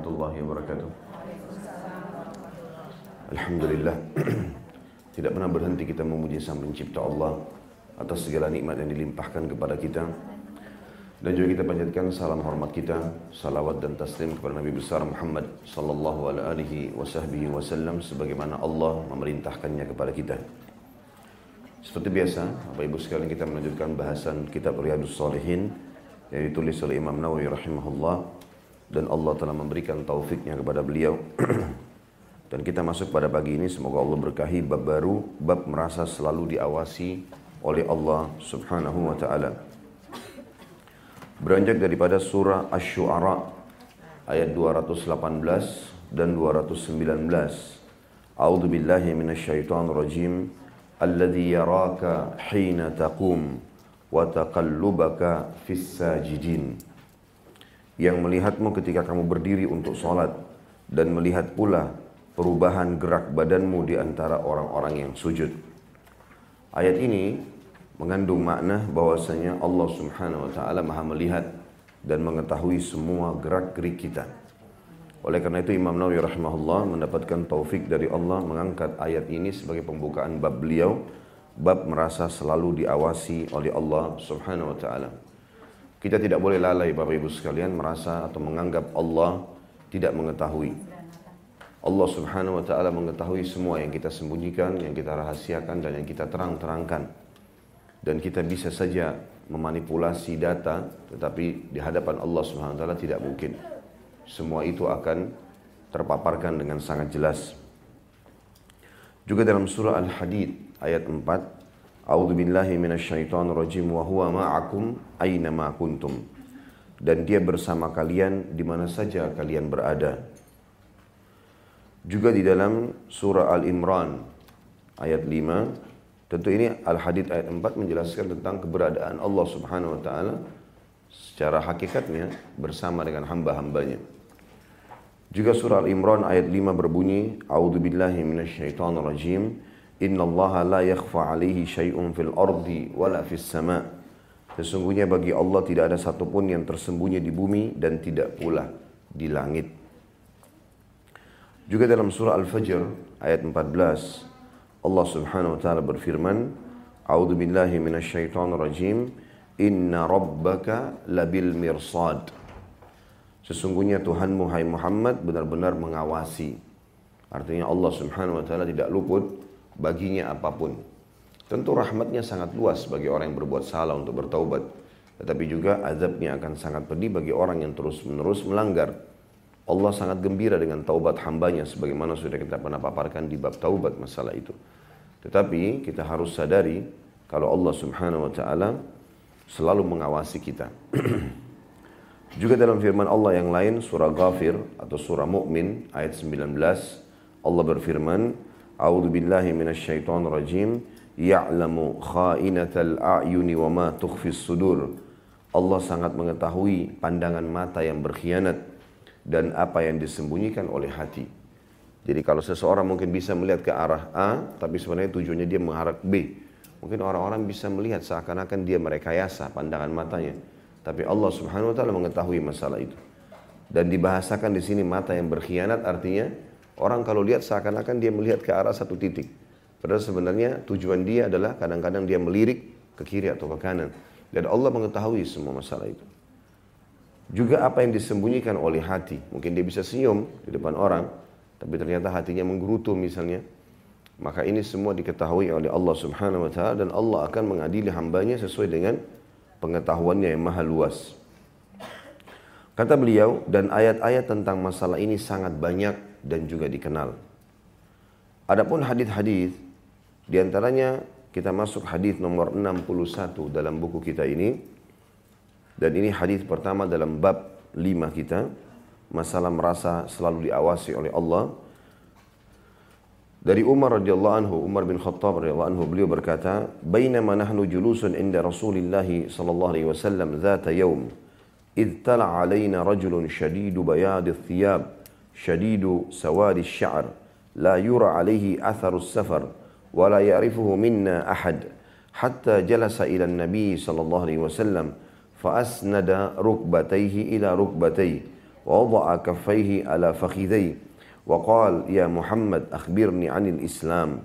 warahmatullahi wabarakatuh. Alhamdulillah Tidak pernah berhenti kita memuji sang pencipta Allah Atas segala nikmat yang dilimpahkan kepada kita. Dan juga kita panjatkan salam hormat kita Salawat dan taslim kepada Nabi besar Muhammad Sallallahu alaihi wasallam Sebagaimana Allah memerintahkannya kepada kita. Seperti biasa Bapak Ibu sekalian kita melanjutkan bahasan kitab Riyadus Salihin Yang ditulis oleh Imam Nawawi rahimahullah dan Allah telah memberikan taufiknya kepada beliau. Dan kita masuk pada pagi ini semoga Allah berkahi bab baru bab merasa selalu diawasi oleh Allah subhanahu wa ta'ala. Beranjak daripada surah Ash-Shu'ara ayat 218 dan 219 A'udzu billahi minasyaitonir rajim alladzi yaraka hina taqum wa taqallubaka fis sajidin yang melihatmu ketika kamu berdiri untuk sholat dan melihat pula perubahan gerak badanmu di antara orang-orang yang sujud. Ayat ini mengandung makna bahwasanya Allah Subhanahu wa taala Maha melihat dan mengetahui semua gerak-gerik kita. Oleh karena itu Imam Nawawi rahimahullah mendapatkan taufik dari Allah mengangkat ayat ini sebagai pembukaan bab beliau, bab merasa selalu diawasi oleh Allah Subhanahu wa taala. Kita tidak boleh lalai Bapak Ibu sekalian merasa atau menganggap Allah tidak mengetahui. Allah subhanahu wa ta'ala mengetahui semua yang kita sembunyikan, yang kita rahasiakan, dan yang kita terang-terangkan. Dan kita bisa saja memanipulasi data, tetapi di hadapan Allah subhanahu wa ta'ala tidak mungkin. Semua itu akan terpaparkan dengan sangat jelas. Juga dalam surah Al-Hadid ayat 4, A'udzu billahi minasyaitonir rajim wa huwa ma'akum aina ma kuntum. Dan dia bersama kalian di mana saja kalian berada. Juga di dalam surah Al-Imran ayat 5 tentu ini Al-Hadid ayat 4 menjelaskan tentang keberadaan Allah Subhanahu wa taala secara hakikatnya bersama dengan hamba-hambanya. Juga surah Al-Imran ayat 5 berbunyi, A'udzu billahi minasyaitonir rajim. Inna Allah la yakhfa alaihi syai'un fil ardi wala fis sama. Sesungguhnya bagi Allah tidak ada satupun yang tersembunyi di bumi dan tidak pula di langit. Juga dalam surah Al-Fajr ayat 14 Allah Subhanahu wa taala berfirman, A'udzu billahi minasyaitonir rajim. Inna rabbaka labil mirsad. Sesungguhnya Tuhanmu hai Muhammad benar-benar mengawasi. Artinya Allah Subhanahu wa taala tidak luput baginya apa pun. Tentu rahmatnya sangat luas bagi orang yang berbuat salah untuk bertaubat. Tetapi juga azabnya akan sangat pedih bagi orang yang terus-menerus melanggar. Allah sangat gembira dengan taubat hambanya sebagaimana sudah kita pernah paparkan di bab taubat masalah itu. Tetapi kita harus sadari kalau Allah subhanahu wa ta'ala selalu mengawasi kita. juga dalam firman Allah yang lain surah Ghafir atau surah Mukmin ayat 19 Allah berfirman A'udzu billahi minasyaitonir rajim. Ya'lamu kha'inatal a'yuni wa ma tukhfis sudur. Allah sangat mengetahui pandangan mata yang berkhianat dan apa yang disembunyikan oleh hati. Jadi kalau seseorang mungkin bisa melihat ke arah A, tapi sebenarnya tujuannya dia mengharap B. Mungkin orang-orang bisa melihat seakan-akan dia merekayasa pandangan matanya. Tapi Allah subhanahu wa ta'ala mengetahui masalah itu. Dan dibahasakan di sini mata yang berkhianat artinya Orang kalau lihat seakan-akan dia melihat ke arah satu titik. Padahal sebenarnya tujuan dia adalah kadang-kadang dia melirik ke kiri atau ke kanan. Dan Allah mengetahui semua masalah itu. Juga apa yang disembunyikan oleh hati. Mungkin dia bisa senyum di depan orang, tapi ternyata hatinya menggerutu misalnya. Maka ini semua diketahui oleh Allah subhanahu wa ta'ala dan Allah akan mengadili hambanya sesuai dengan pengetahuannya yang maha luas. Kata beliau, dan ayat-ayat tentang masalah ini sangat banyak dan juga dikenal. Adapun hadis-hadis di antaranya kita masuk hadis nomor 61 dalam buku kita ini. Dan ini hadis pertama dalam bab 5 kita masalah merasa selalu diawasi oleh Allah. Dari Umar radhiyallahu anhu Umar bin Khattab radhiyallahu anhu beliau berkata bainama nahnu julusun inda Rasulillah sallallahu alaihi wasallam dzata yaum. Id tala alaina rajulun shadidu bayadith thiyab. شديد سواد الشعر لا يرى عليه أثر السفر ولا يعرفه منا أحد. حتى جلس إلى النبي صلى الله عليه وسلم فأسند ركبتيه إلى ركبتيه ووضع كفيه على فخذيه وقال يا محمد أخبرني عن الإسلام.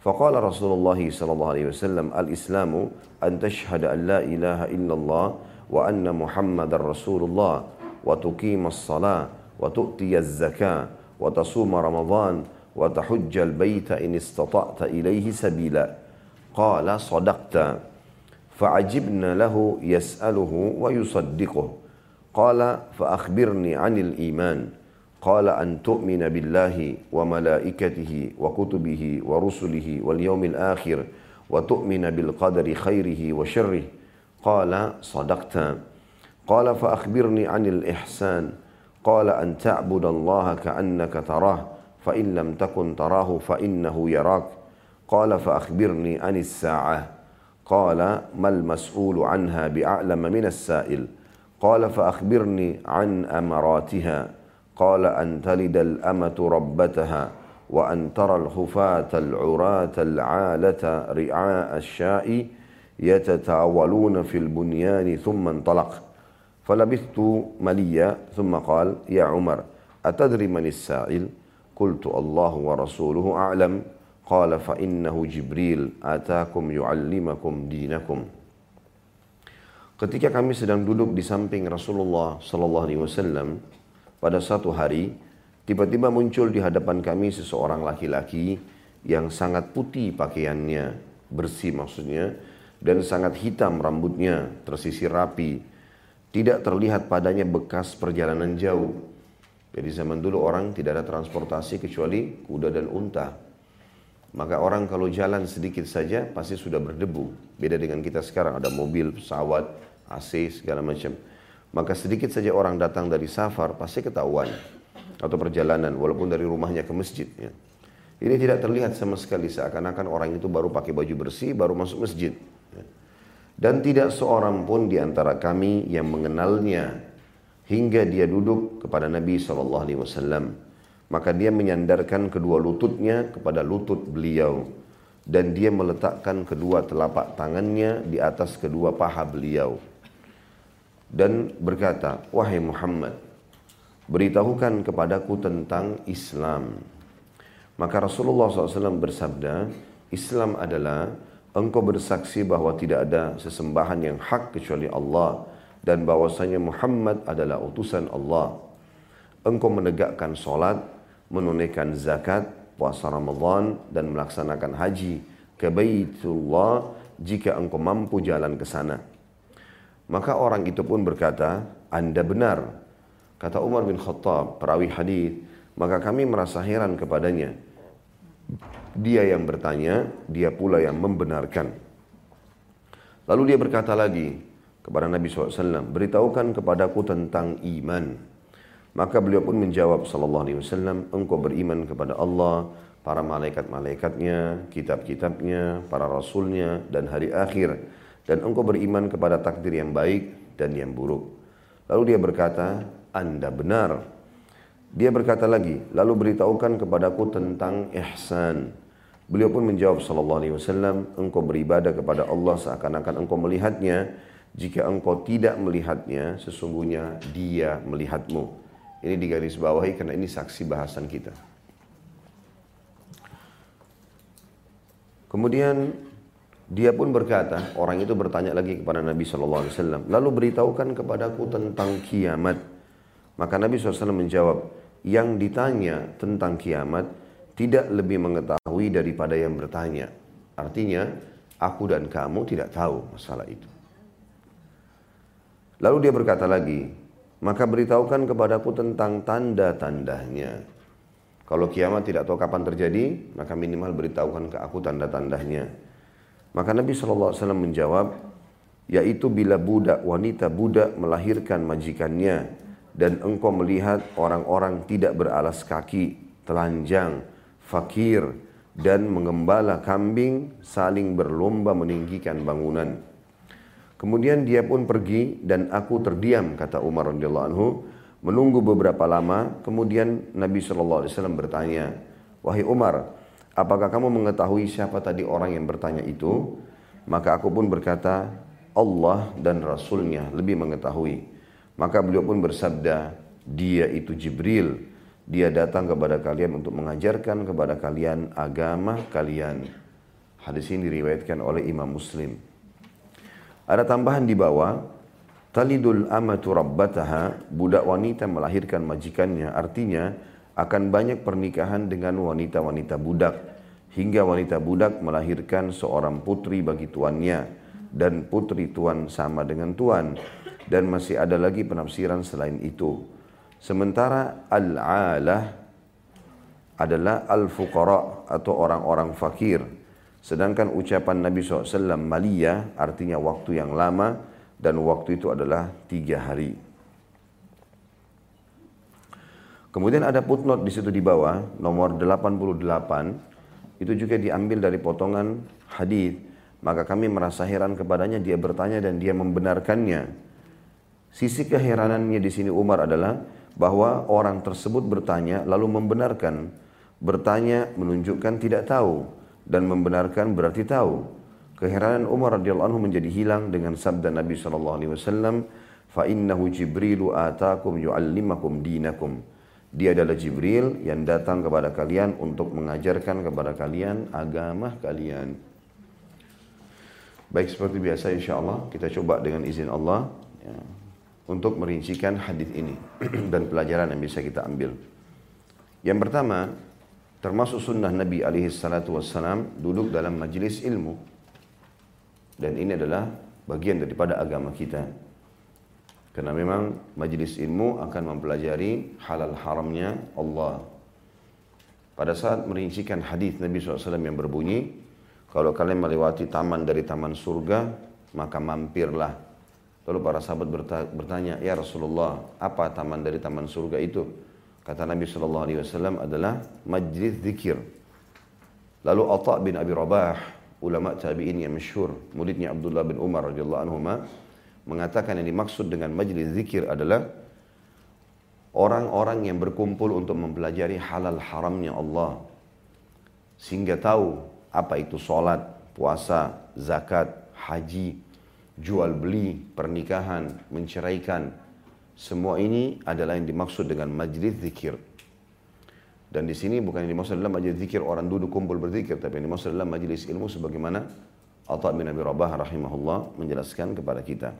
فقال رسول الله صلى الله عليه وسلم الإسلام أن تشهد أن لا إله إلا الله وأن محمد رسول الله وتقيم الصلاة وتؤتي الزكاة وتصوم رمضان وتحج البيت إن استطعت إليه سبيلا. قال صدقت. فعجبنا له يسأله ويصدقه. قال فأخبرني عن الإيمان. قال أن تؤمن بالله وملائكته وكتبه ورسله واليوم الآخر وتؤمن بالقدر خيره وشره. قال صدقت. قال فأخبرني عن الإحسان قال أن تعبد الله كأنك تراه فإن لم تكن تراه فإنه يراك. قال فأخبرني عن الساعة. قال ما المسؤول عنها بأعلم من السائل؟ قال فأخبرني عن أمراتها. قال أن تلد الأمة ربتها وأن ترى الخفاة العراة العالة رعاء الشاء يتتاولون في البنيان ثم انطلق. فلبثت مليا ثم قال يا عمر أتدري من السائل قلت الله ورسوله أعلم قال فإنه جبريل آتاكم يعلمكم دينكم Ketika kami sedang duduk di samping Rasulullah Sallallahu Alaihi Wasallam pada satu hari, tiba-tiba muncul di hadapan kami seseorang laki-laki yang sangat putih pakaiannya, bersih maksudnya, dan sangat hitam rambutnya, tersisir rapi. tidak terlihat padanya bekas perjalanan jauh. Jadi zaman dulu orang tidak ada transportasi kecuali kuda dan unta. Maka orang kalau jalan sedikit saja pasti sudah berdebu. Beda dengan kita sekarang ada mobil, pesawat, AC segala macam. Maka sedikit saja orang datang dari safar pasti ketahuan atau perjalanan walaupun dari rumahnya ke masjid. Ya. Ini tidak terlihat sama sekali seakan-akan orang itu baru pakai baju bersih baru masuk masjid. Dan tidak seorang pun di antara kami yang mengenalnya hingga dia duduk kepada Nabi SAW maka dia menyandarkan kedua lututnya kepada lutut beliau dan dia meletakkan kedua telapak tangannya di atas kedua paha beliau. Dan berkata wahai Muhammad beritahukan kepadaku tentang Islam. Maka Rasulullah SAW bersabda Islam adalah engkau bersaksi bahwa tidak ada sesembahan yang hak kecuali Allah dan bahwasanya Muhammad adalah utusan Allah engkau menegakkan solat menunaikan zakat, puasa Ramadan dan melaksanakan haji ke Baitullah jika engkau mampu jalan ke sana. Maka orang itu pun berkata, Anda benar. Kata Umar bin Khattab, perawi hadis, maka kami merasa heran kepadanya. Dia yang bertanya, dia pula yang membenarkan. Lalu dia berkata lagi kepada Nabi SAW, beritahukan kepadaku tentang iman. Maka beliau pun menjawab sallallahu alaihi wasallam, engkau beriman kepada Allah, para malaikat-malaikatnya, kitab-kitabnya, para rasulnya dan hari akhir dan engkau beriman kepada takdir yang baik dan yang buruk. Lalu dia berkata, Anda benar. Dia berkata lagi, lalu beritahukan kepadaku tentang ihsan. Beliau pun menjawab sallallahu alaihi wasallam, engkau beribadah kepada Allah seakan-akan engkau melihatnya. Jika engkau tidak melihatnya, sesungguhnya dia melihatmu. Ini digaris bawahi karena ini saksi bahasan kita. Kemudian dia pun berkata, orang itu bertanya lagi kepada Nabi Shallallahu Alaihi Wasallam, lalu beritahukan kepadaku tentang kiamat. Maka Nabi SAW menjawab, yang ditanya tentang kiamat tidak lebih mengetahui daripada yang bertanya. Artinya, aku dan kamu tidak tahu masalah itu. Lalu dia berkata lagi, maka beritahukan kepadaku tentang tanda-tandanya. Kalau kiamat tidak tahu kapan terjadi, maka minimal beritahukan ke aku tanda-tandanya. Maka Nabi SAW menjawab, yaitu bila budak wanita budak melahirkan majikannya dan engkau melihat orang-orang tidak beralas kaki, telanjang, fakir, dan mengembala kambing saling berlomba meninggikan bangunan. Kemudian dia pun pergi dan aku terdiam kata Umar radhiyallahu anhu menunggu beberapa lama kemudian Nabi SAW bertanya wahai Umar apakah kamu mengetahui siapa tadi orang yang bertanya itu maka aku pun berkata Allah dan Rasulnya lebih mengetahui maka beliau pun bersabda Dia itu Jibril. Dia datang kepada kalian untuk mengajarkan kepada kalian agama kalian. Hadis ini diriwayatkan oleh Imam Muslim. Ada tambahan di bawah, talidul amatu rabbataha, budak wanita melahirkan majikannya, artinya akan banyak pernikahan dengan wanita-wanita budak, hingga wanita budak melahirkan seorang putri bagi tuannya, dan putri tuan sama dengan tuan, dan masih ada lagi penafsiran selain itu. Sementara al-alah adalah al-fuqara atau orang-orang fakir, Sedangkan ucapan Nabi SAW maliyah artinya waktu yang lama dan waktu itu adalah tiga hari. Kemudian ada footnote di situ di bawah, nomor 88, itu juga diambil dari potongan hadis. Maka kami merasa heran kepadanya, dia bertanya dan dia membenarkannya. Sisi keheranannya di sini Umar adalah bahwa orang tersebut bertanya lalu membenarkan. Bertanya menunjukkan tidak tahu dan membenarkan berarti tahu. Keheranan Umar radhiyallahu anhu menjadi hilang dengan sabda Nabi sallallahu alaihi wasallam, "Fa innahu Jibrilu atakum yu'allimakum dinakum." Dia adalah Jibril yang datang kepada kalian untuk mengajarkan kepada kalian agama kalian. Baik seperti biasa insya Allah kita coba dengan izin Allah ya, untuk merincikan hadis ini dan pelajaran yang bisa kita ambil. Yang pertama, termasuk sunnah Nabi alaihi salatu wassalam duduk dalam majlis ilmu. Dan ini adalah bagian daripada agama kita. Karena memang majlis ilmu akan mempelajari halal haramnya Allah. Pada saat merincikan hadis Nabi SAW yang berbunyi kalau kalian melewati taman dari taman surga maka mampirlah lalu para sahabat bertanya ya Rasulullah apa taman dari taman surga itu Kata Nabi Shallallahu Alaihi Wasallam adalah majlis zikir. Lalu Atta bin Abi Rabah, ulama tabi'in yang masyhur, muridnya Abdullah bin Umar radhiyallahu anhu mengatakan yang dimaksud dengan majlis zikir adalah orang-orang yang berkumpul untuk mempelajari halal haramnya Allah sehingga tahu apa itu solat, puasa, zakat, haji, jual beli, pernikahan, menceraikan, semua ini adalah yang dimaksud dengan majlis zikir. Dan di sini bukan yang dimaksud adalah majlis zikir orang duduk kumpul berzikir, tapi yang dimaksud adalah majlis ilmu sebagaimana Atta bin Abi Rabah rahimahullah menjelaskan kepada kita.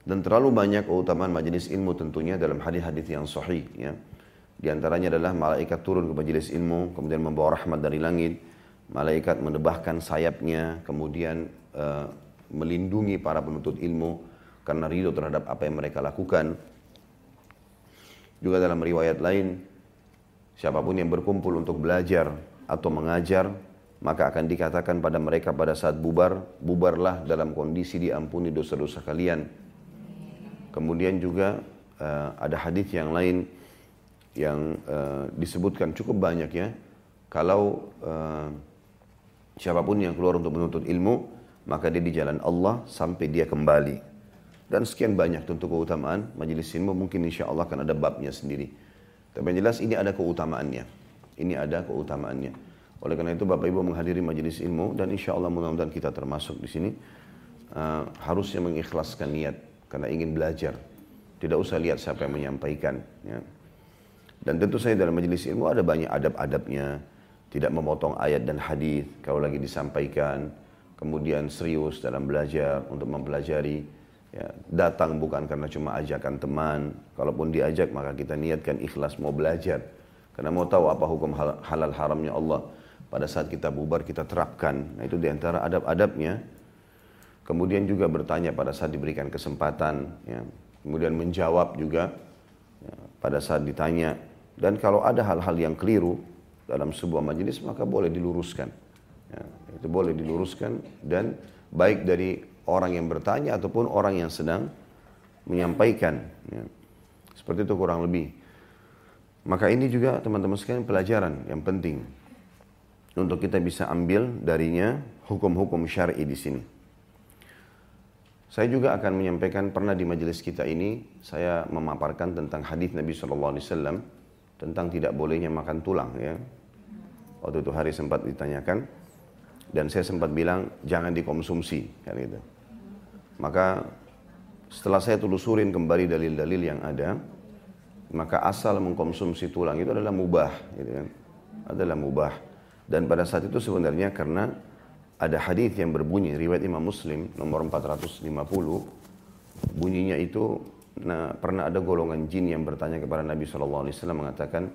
Dan terlalu banyak keutamaan majlis ilmu tentunya dalam hadis-hadis yang sahih ya. Di antaranya adalah malaikat turun ke majlis ilmu, kemudian membawa rahmat dari langit, malaikat menebahkan sayapnya, kemudian uh, melindungi para penuntut ilmu, karena ridho terhadap apa yang mereka lakukan. Juga dalam riwayat lain, siapa pun yang berkumpul untuk belajar atau mengajar, maka akan dikatakan pada mereka pada saat bubar, bubarlah dalam kondisi diampuni dosa-dosa kalian. Kemudian juga uh, ada hadis yang lain yang uh, disebutkan cukup banyak ya. Kalau uh, siapa pun yang keluar untuk menuntut ilmu, maka dia di jalan Allah sampai dia kembali. Dan sekian banyak tentu keutamaan majelis ilmu mungkin insya Allah akan ada babnya sendiri. Tapi yang jelas ini ada keutamaannya. Ini ada keutamaannya. Oleh karena itu Bapak Ibu menghadiri majelis ilmu dan insya Allah mudah-mudahan kita termasuk di sini. Uh, harusnya mengikhlaskan niat karena ingin belajar. Tidak usah lihat siapa yang menyampaikan. Ya. Dan tentu saja dalam majelis ilmu ada banyak adab-adabnya. Tidak memotong ayat dan hadis kalau lagi disampaikan. Kemudian serius dalam belajar untuk mempelajari Ya, datang bukan karena cuma ajakan teman. Kalaupun diajak maka kita niatkan ikhlas mau belajar. Karena mau tahu apa hukum halal haramnya Allah. Pada saat kita bubar kita terapkan. Nah itu di antara adab-adabnya. Kemudian juga bertanya pada saat diberikan kesempatan. Ya. Kemudian menjawab juga ya, pada saat ditanya. Dan kalau ada hal-hal yang keliru dalam sebuah majelis maka boleh diluruskan. Ya, itu boleh diluruskan dan baik dari orang yang bertanya ataupun orang yang sedang menyampaikan. Ya. Seperti itu kurang lebih. Maka ini juga teman-teman sekalian pelajaran yang penting untuk kita bisa ambil darinya hukum-hukum syar'i di sini. Saya juga akan menyampaikan pernah di majelis kita ini saya memaparkan tentang hadis Nabi Shallallahu Alaihi Wasallam tentang tidak bolehnya makan tulang ya. Waktu itu hari sempat ditanyakan dan saya sempat bilang jangan dikonsumsi kan gitu. Maka setelah saya telusurin kembali dalil-dalil yang ada, maka asal mengkonsumsi tulang itu adalah mubah, gitu kan? Adalah mubah. Dan pada saat itu sebenarnya karena ada hadis yang berbunyi riwayat Imam Muslim nomor 450 bunyinya itu nah, pernah ada golongan jin yang bertanya kepada Nabi Wasallam mengatakan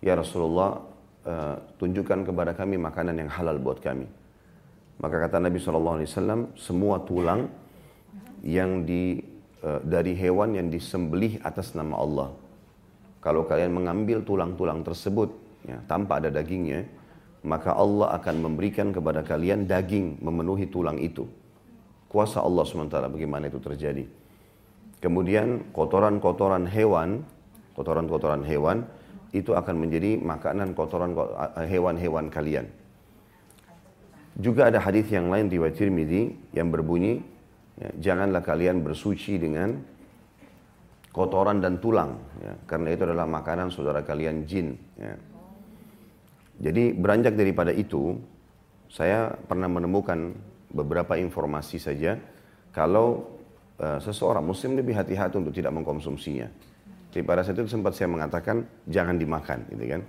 ya Rasulullah uh, tunjukkan kepada kami makanan yang halal buat kami maka kata Nabi Wasallam semua tulang yang di uh, dari hewan yang disembelih atas nama Allah kalau kalian mengambil tulang-tulang tersebut ya, tanpa ada dagingnya, maka Allah akan memberikan kepada kalian daging memenuhi tulang itu. Kuasa Allah SWT bagaimana itu terjadi. Kemudian kotoran-kotoran hewan, kotoran-kotoran hewan itu akan menjadi makanan kotoran hewan-hewan kalian. Juga ada hadis yang lain riwayat Tirmidzi yang berbunyi, ya, janganlah kalian bersuci dengan kotoran dan tulang, ya, karena itu adalah makanan saudara kalian jin. Ya. Jadi beranjak daripada itu, saya pernah menemukan beberapa informasi saja kalau uh, seseorang muslim lebih hati-hati untuk tidak mengkonsumsinya. Jadi pada saat itu sempat saya mengatakan jangan dimakan, gitu kan.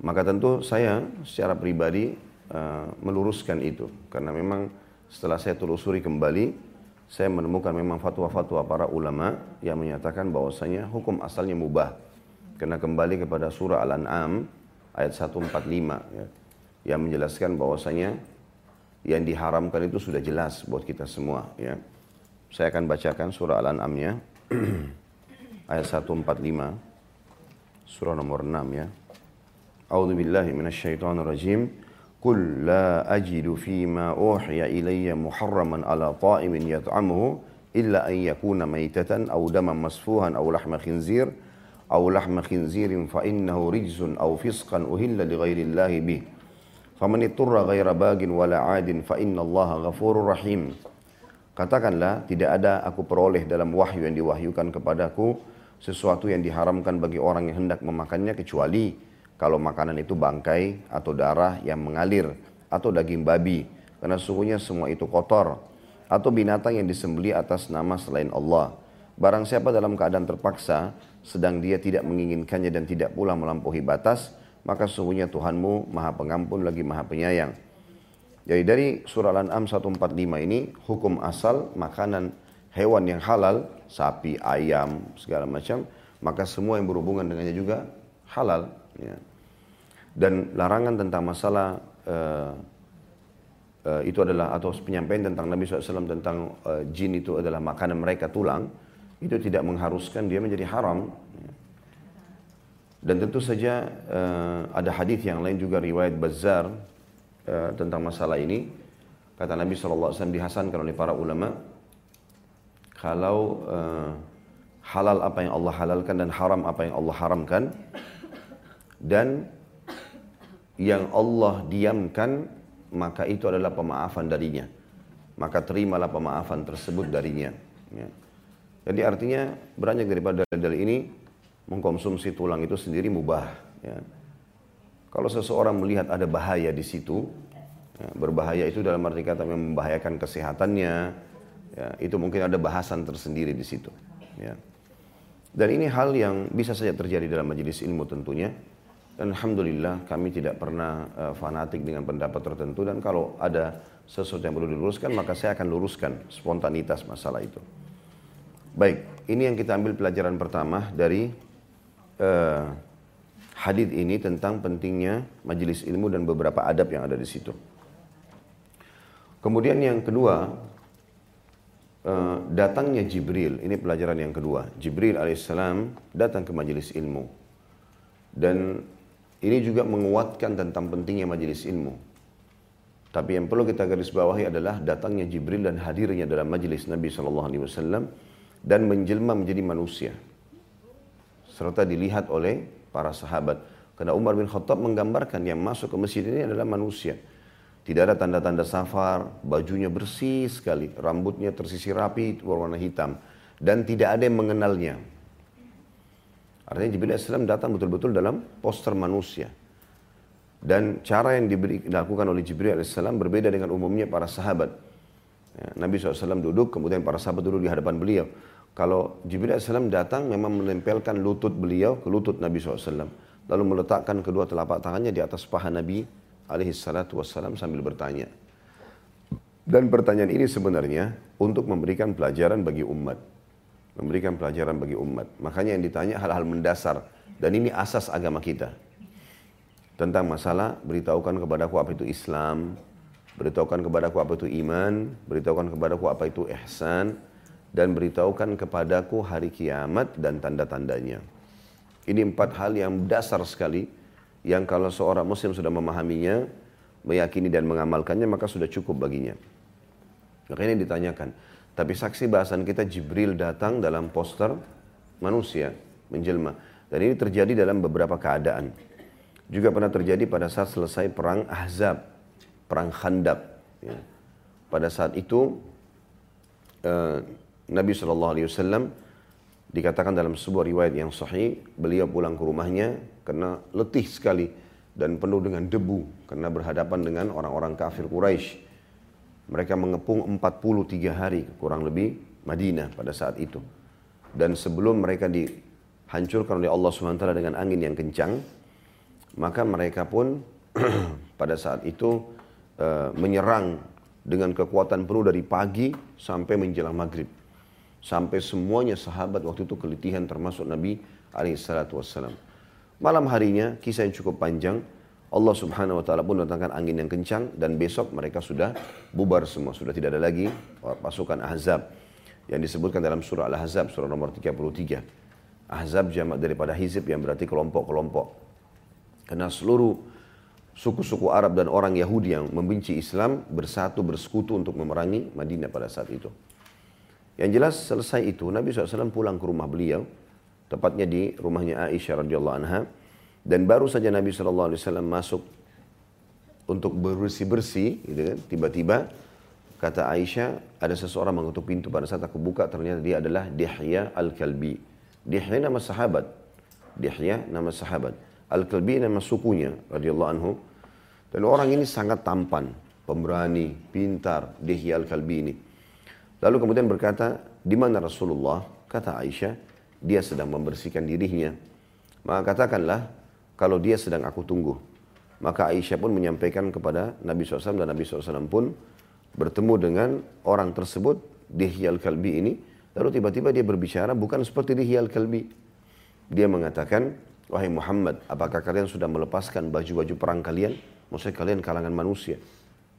Maka tentu saya secara pribadi uh, meluruskan itu karena memang setelah saya telusuri kembali saya menemukan memang fatwa-fatwa para ulama yang menyatakan bahwasanya hukum asalnya mubah. Karena kembali kepada surah Al-An'am ayat 145 ya, yang menjelaskan bahwasanya yang diharamkan itu sudah jelas buat kita semua ya. Saya akan bacakan surah Al-An'amnya ayat 145 surah nomor 6 ya. A'udzu billahi minasyaitonir rajim. Qul la ajidu fima uhiya ilayya muharraman ala ta'imin yat'amuhu illa an yakuna maitatan aw daman masfuhan aw lahma khinzir aw lahma khinzirin fa innahu rijzun aw fisqan uhilla li ghairillahi bih. Faman iturra ghaira bagin wala adin fa innallaha ghafurur rahim. Katakanlah, tidak ada aku peroleh dalam wahyu yang diwahyukan kepadaku sesuatu yang diharamkan bagi orang yang hendak memakannya kecuali kalau makanan itu bangkai atau darah yang mengalir atau daging babi karena sungguhnya semua itu kotor atau binatang yang disembeli atas nama selain Allah. Barang siapa dalam keadaan terpaksa sedang dia tidak menginginkannya dan tidak pula melampaui batas, maka sungguhnya Tuhanmu Maha Pengampun lagi Maha Penyayang. Jadi dari surah Al-An'am 145 ini hukum asal makanan hewan yang halal, sapi, ayam, segala macam, maka semua yang berhubungan dengannya juga halal. Ya. Dan larangan tentang masalah uh, uh, itu adalah atau penyampaian tentang Nabi SAW tentang uh, jin itu adalah makanan mereka tulang itu tidak mengharuskan dia menjadi haram. Dan tentu saja uh, ada hadis yang lain juga riwayat Bazar uh, tentang masalah ini. Kata Nabi SAW dihasankan oleh para ulama kalau uh, halal apa yang Allah halalkan dan haram apa yang Allah haramkan dan yang Allah diamkan maka itu adalah pemaafan darinya maka terimalah pemaafan tersebut darinya ya. jadi artinya beranjak daripada dalil ini mengkonsumsi tulang itu sendiri mubah ya. kalau seseorang melihat ada bahaya di situ ya, berbahaya itu dalam arti kata membahayakan kesehatannya ya, itu mungkin ada bahasan tersendiri di situ ya. dan ini hal yang bisa saja terjadi dalam majelis ilmu tentunya dan Alhamdulillah kami tidak pernah uh, fanatik dengan pendapat tertentu dan kalau ada sesuatu yang perlu diluruskan maka saya akan luruskan spontanitas masalah itu. Baik, ini yang kita ambil pelajaran pertama dari uh, hadis ini tentang pentingnya majelis ilmu dan beberapa adab yang ada di situ. Kemudian yang kedua, uh, datangnya Jibril. Ini pelajaran yang kedua. Jibril alaihissalam datang ke majelis ilmu dan ini juga menguatkan tentang pentingnya majelis ilmu. Tapi yang perlu kita garis bawahi adalah datangnya Jibril dan hadirnya dalam majelis Nabi Shallallahu Alaihi Wasallam dan menjelma menjadi manusia serta dilihat oleh para sahabat. Karena Umar bin Khattab menggambarkan yang masuk ke masjid ini adalah manusia. Tidak ada tanda-tanda safar, bajunya bersih sekali, rambutnya tersisir rapi, berwarna hitam. Dan tidak ada yang mengenalnya. Artinya Jibril AS datang betul-betul dalam poster manusia. Dan cara yang dilakukan oleh Jibril AS berbeda dengan umumnya para sahabat. Ya, Nabi SAW duduk, kemudian para sahabat duduk di hadapan beliau. Kalau Jibril AS datang memang menempelkan lutut beliau ke lutut Nabi SAW. Lalu meletakkan kedua telapak tangannya di atas paha Nabi SAW sambil bertanya. Dan pertanyaan ini sebenarnya untuk memberikan pelajaran bagi umat. Memberikan pelajaran bagi umat. Makanya yang ditanya hal-hal mendasar. Dan ini asas agama kita. Tentang masalah beritahukan kepada aku apa itu Islam. Beritahukan kepada aku apa itu iman. Beritahukan kepada aku apa itu ihsan. Dan beritahukan kepadaku hari kiamat dan tanda-tandanya. Ini empat hal yang dasar sekali. Yang kalau seorang muslim sudah memahaminya, meyakini dan mengamalkannya, maka sudah cukup baginya. Makanya ditanyakan. Tapi saksi bahasan kita Jibril datang dalam poster manusia menjelma. Dan ini terjadi dalam beberapa keadaan. Juga pernah terjadi pada saat selesai perang Ahzab, perang Khandab. Ya. Pada saat itu uh, Nabi SAW dikatakan dalam sebuah riwayat yang sahih, beliau pulang ke rumahnya karena letih sekali dan penuh dengan debu karena berhadapan dengan orang-orang kafir Quraisy mereka mengepung 43 hari kurang lebih Madinah pada saat itu. Dan sebelum mereka dihancurkan oleh Allah SWT dengan angin yang kencang, maka mereka pun pada saat itu uh, menyerang dengan kekuatan penuh dari pagi sampai menjelang maghrib. Sampai semuanya sahabat waktu itu kelitihan termasuk Nabi alaihissalatu. Malam harinya kisah yang cukup panjang Allah subhanahu wa ta'ala pun datangkan angin yang kencang dan besok mereka sudah bubar semua. Sudah tidak ada lagi pasukan Ahzab yang disebutkan dalam surah Al-Ahzab surah nomor 33. Ahzab jamak daripada hizib yang berarti kelompok-kelompok. Karena seluruh suku-suku Arab dan orang Yahudi yang membenci Islam bersatu bersekutu untuk memerangi Madinah pada saat itu. Yang jelas selesai itu Nabi SAW pulang ke rumah beliau, tepatnya di rumahnya Aisyah radhiyallahu anha dan baru saja Nabi SAW masuk untuk bersih-bersih, gitu kan. Tiba-tiba kata Aisyah, ada seseorang mengetuk pintu pada saat aku buka ternyata dia adalah Dihya Al-Kalbi. Dihya nama sahabat. Dihya nama sahabat. Al-Kalbi nama sukunya radhiyallahu anhu. Dan orang ini sangat tampan, pemberani, pintar, Dihya Al-Kalbi ini. Lalu kemudian berkata, di mana Rasulullah? Kata Aisyah, dia sedang membersihkan dirinya. Maka katakanlah, kalau dia sedang aku tunggu. Maka Aisyah pun menyampaikan kepada Nabi SAW dan Nabi SAW pun bertemu dengan orang tersebut, Dihyal Kalbi ini. Lalu tiba-tiba dia berbicara bukan seperti Dihyal Kalbi. Dia mengatakan, Wahai Muhammad, apakah kalian sudah melepaskan baju-baju perang kalian? Maksudnya kalian kalangan manusia.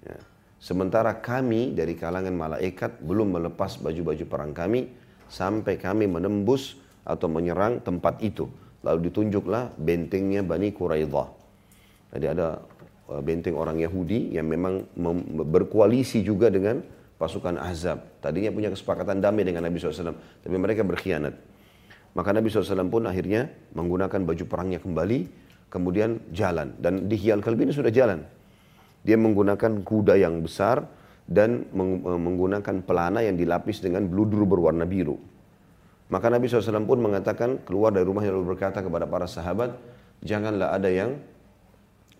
Ya. Sementara kami dari kalangan malaikat belum melepas baju-baju perang kami sampai kami menembus atau menyerang tempat itu. Lalu ditunjuklah bentengnya Bani Quraidah. Jadi ada uh, benteng orang Yahudi yang memang berkoalisi juga dengan pasukan Ahzab. Tadinya punya kesepakatan damai dengan Nabi SAW, tapi mereka berkhianat. Maka Nabi SAW pun akhirnya menggunakan baju perangnya kembali, kemudian jalan. Dan di Hiyal Kalbi ini sudah jalan. Dia menggunakan kuda yang besar dan uh, menggunakan pelana yang dilapis dengan bludur berwarna biru. Maka Nabi SAW pun mengatakan keluar dari rumahnya lalu berkata kepada para sahabat, janganlah ada yang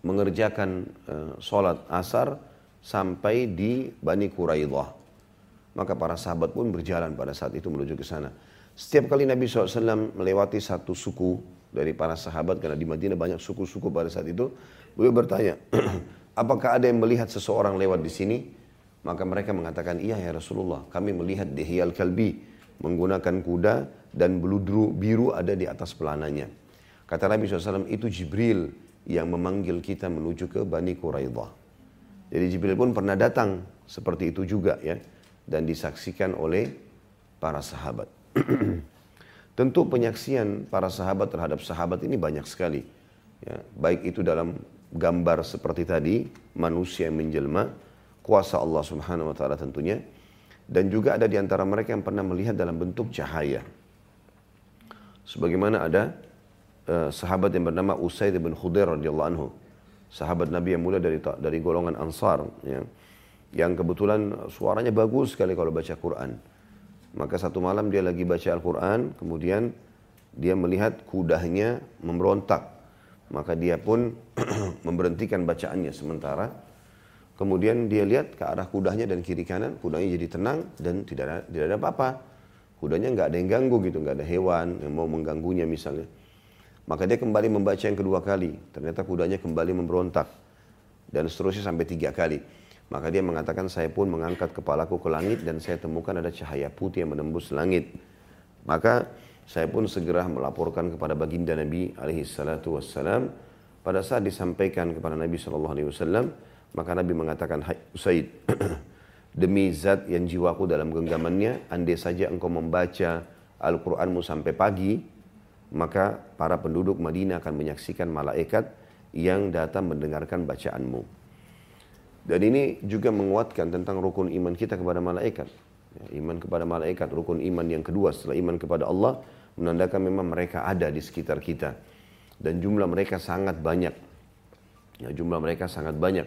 mengerjakan uh, sholat asar sampai di Bani Quraidah. Maka para sahabat pun berjalan pada saat itu menuju ke sana. Setiap kali Nabi SAW melewati satu suku dari para sahabat, karena di Madinah banyak suku-suku pada saat itu, beliau bertanya, apakah ada yang melihat seseorang lewat di sini? Maka mereka mengatakan, iya ya Rasulullah, kami melihat Dihiyal Kalbi, menggunakan kuda dan beludru biru ada di atas pelananya. Kata Nabi SAW, itu Jibril yang memanggil kita menuju ke Bani Quraidah. Jadi Jibril pun pernah datang seperti itu juga ya. Dan disaksikan oleh para sahabat. Tentu penyaksian para sahabat terhadap sahabat ini banyak sekali. Ya, baik itu dalam gambar seperti tadi, manusia yang menjelma, kuasa Allah subhanahu wa ta'ala tentunya dan juga ada di antara mereka yang pernah melihat dalam bentuk cahaya. Sebagaimana ada uh, sahabat yang bernama Usaid bin Khudair radhiyallahu anhu. Sahabat Nabi yang mulia dari dari golongan Ansar ya. Yang kebetulan suaranya bagus sekali kalau baca Quran. Maka satu malam dia lagi baca Al-Quran, kemudian dia melihat kudanya memberontak. Maka dia pun memberhentikan bacaannya sementara Kemudian dia lihat ke arah kudanya dan kiri kanan, kudanya jadi tenang dan tidak ada, tidak ada apa-apa. Kudanya nggak ada yang ganggu gitu, nggak ada hewan yang mau mengganggunya misalnya. Maka dia kembali membaca yang kedua kali. Ternyata kudanya kembali memberontak. Dan seterusnya sampai tiga kali. Maka dia mengatakan saya pun mengangkat kepalaku ke langit dan saya temukan ada cahaya putih yang menembus langit. Maka saya pun segera melaporkan kepada baginda Nabi alaihi salatu wassalam. Pada saat disampaikan kepada Nabi sallallahu alaihi wasallam, maka Nabi mengatakan, Hai Usaid, demi zat yang jiwaku dalam genggamannya, andai saja engkau membaca Al-Quranmu sampai pagi, maka para penduduk Madinah akan menyaksikan malaikat yang datang mendengarkan bacaanmu. Dan ini juga menguatkan tentang rukun iman kita kepada malaikat. Ya, iman kepada malaikat, rukun iman yang kedua setelah iman kepada Allah, menandakan memang mereka ada di sekitar kita. Dan jumlah mereka sangat banyak. Ya, jumlah mereka sangat banyak.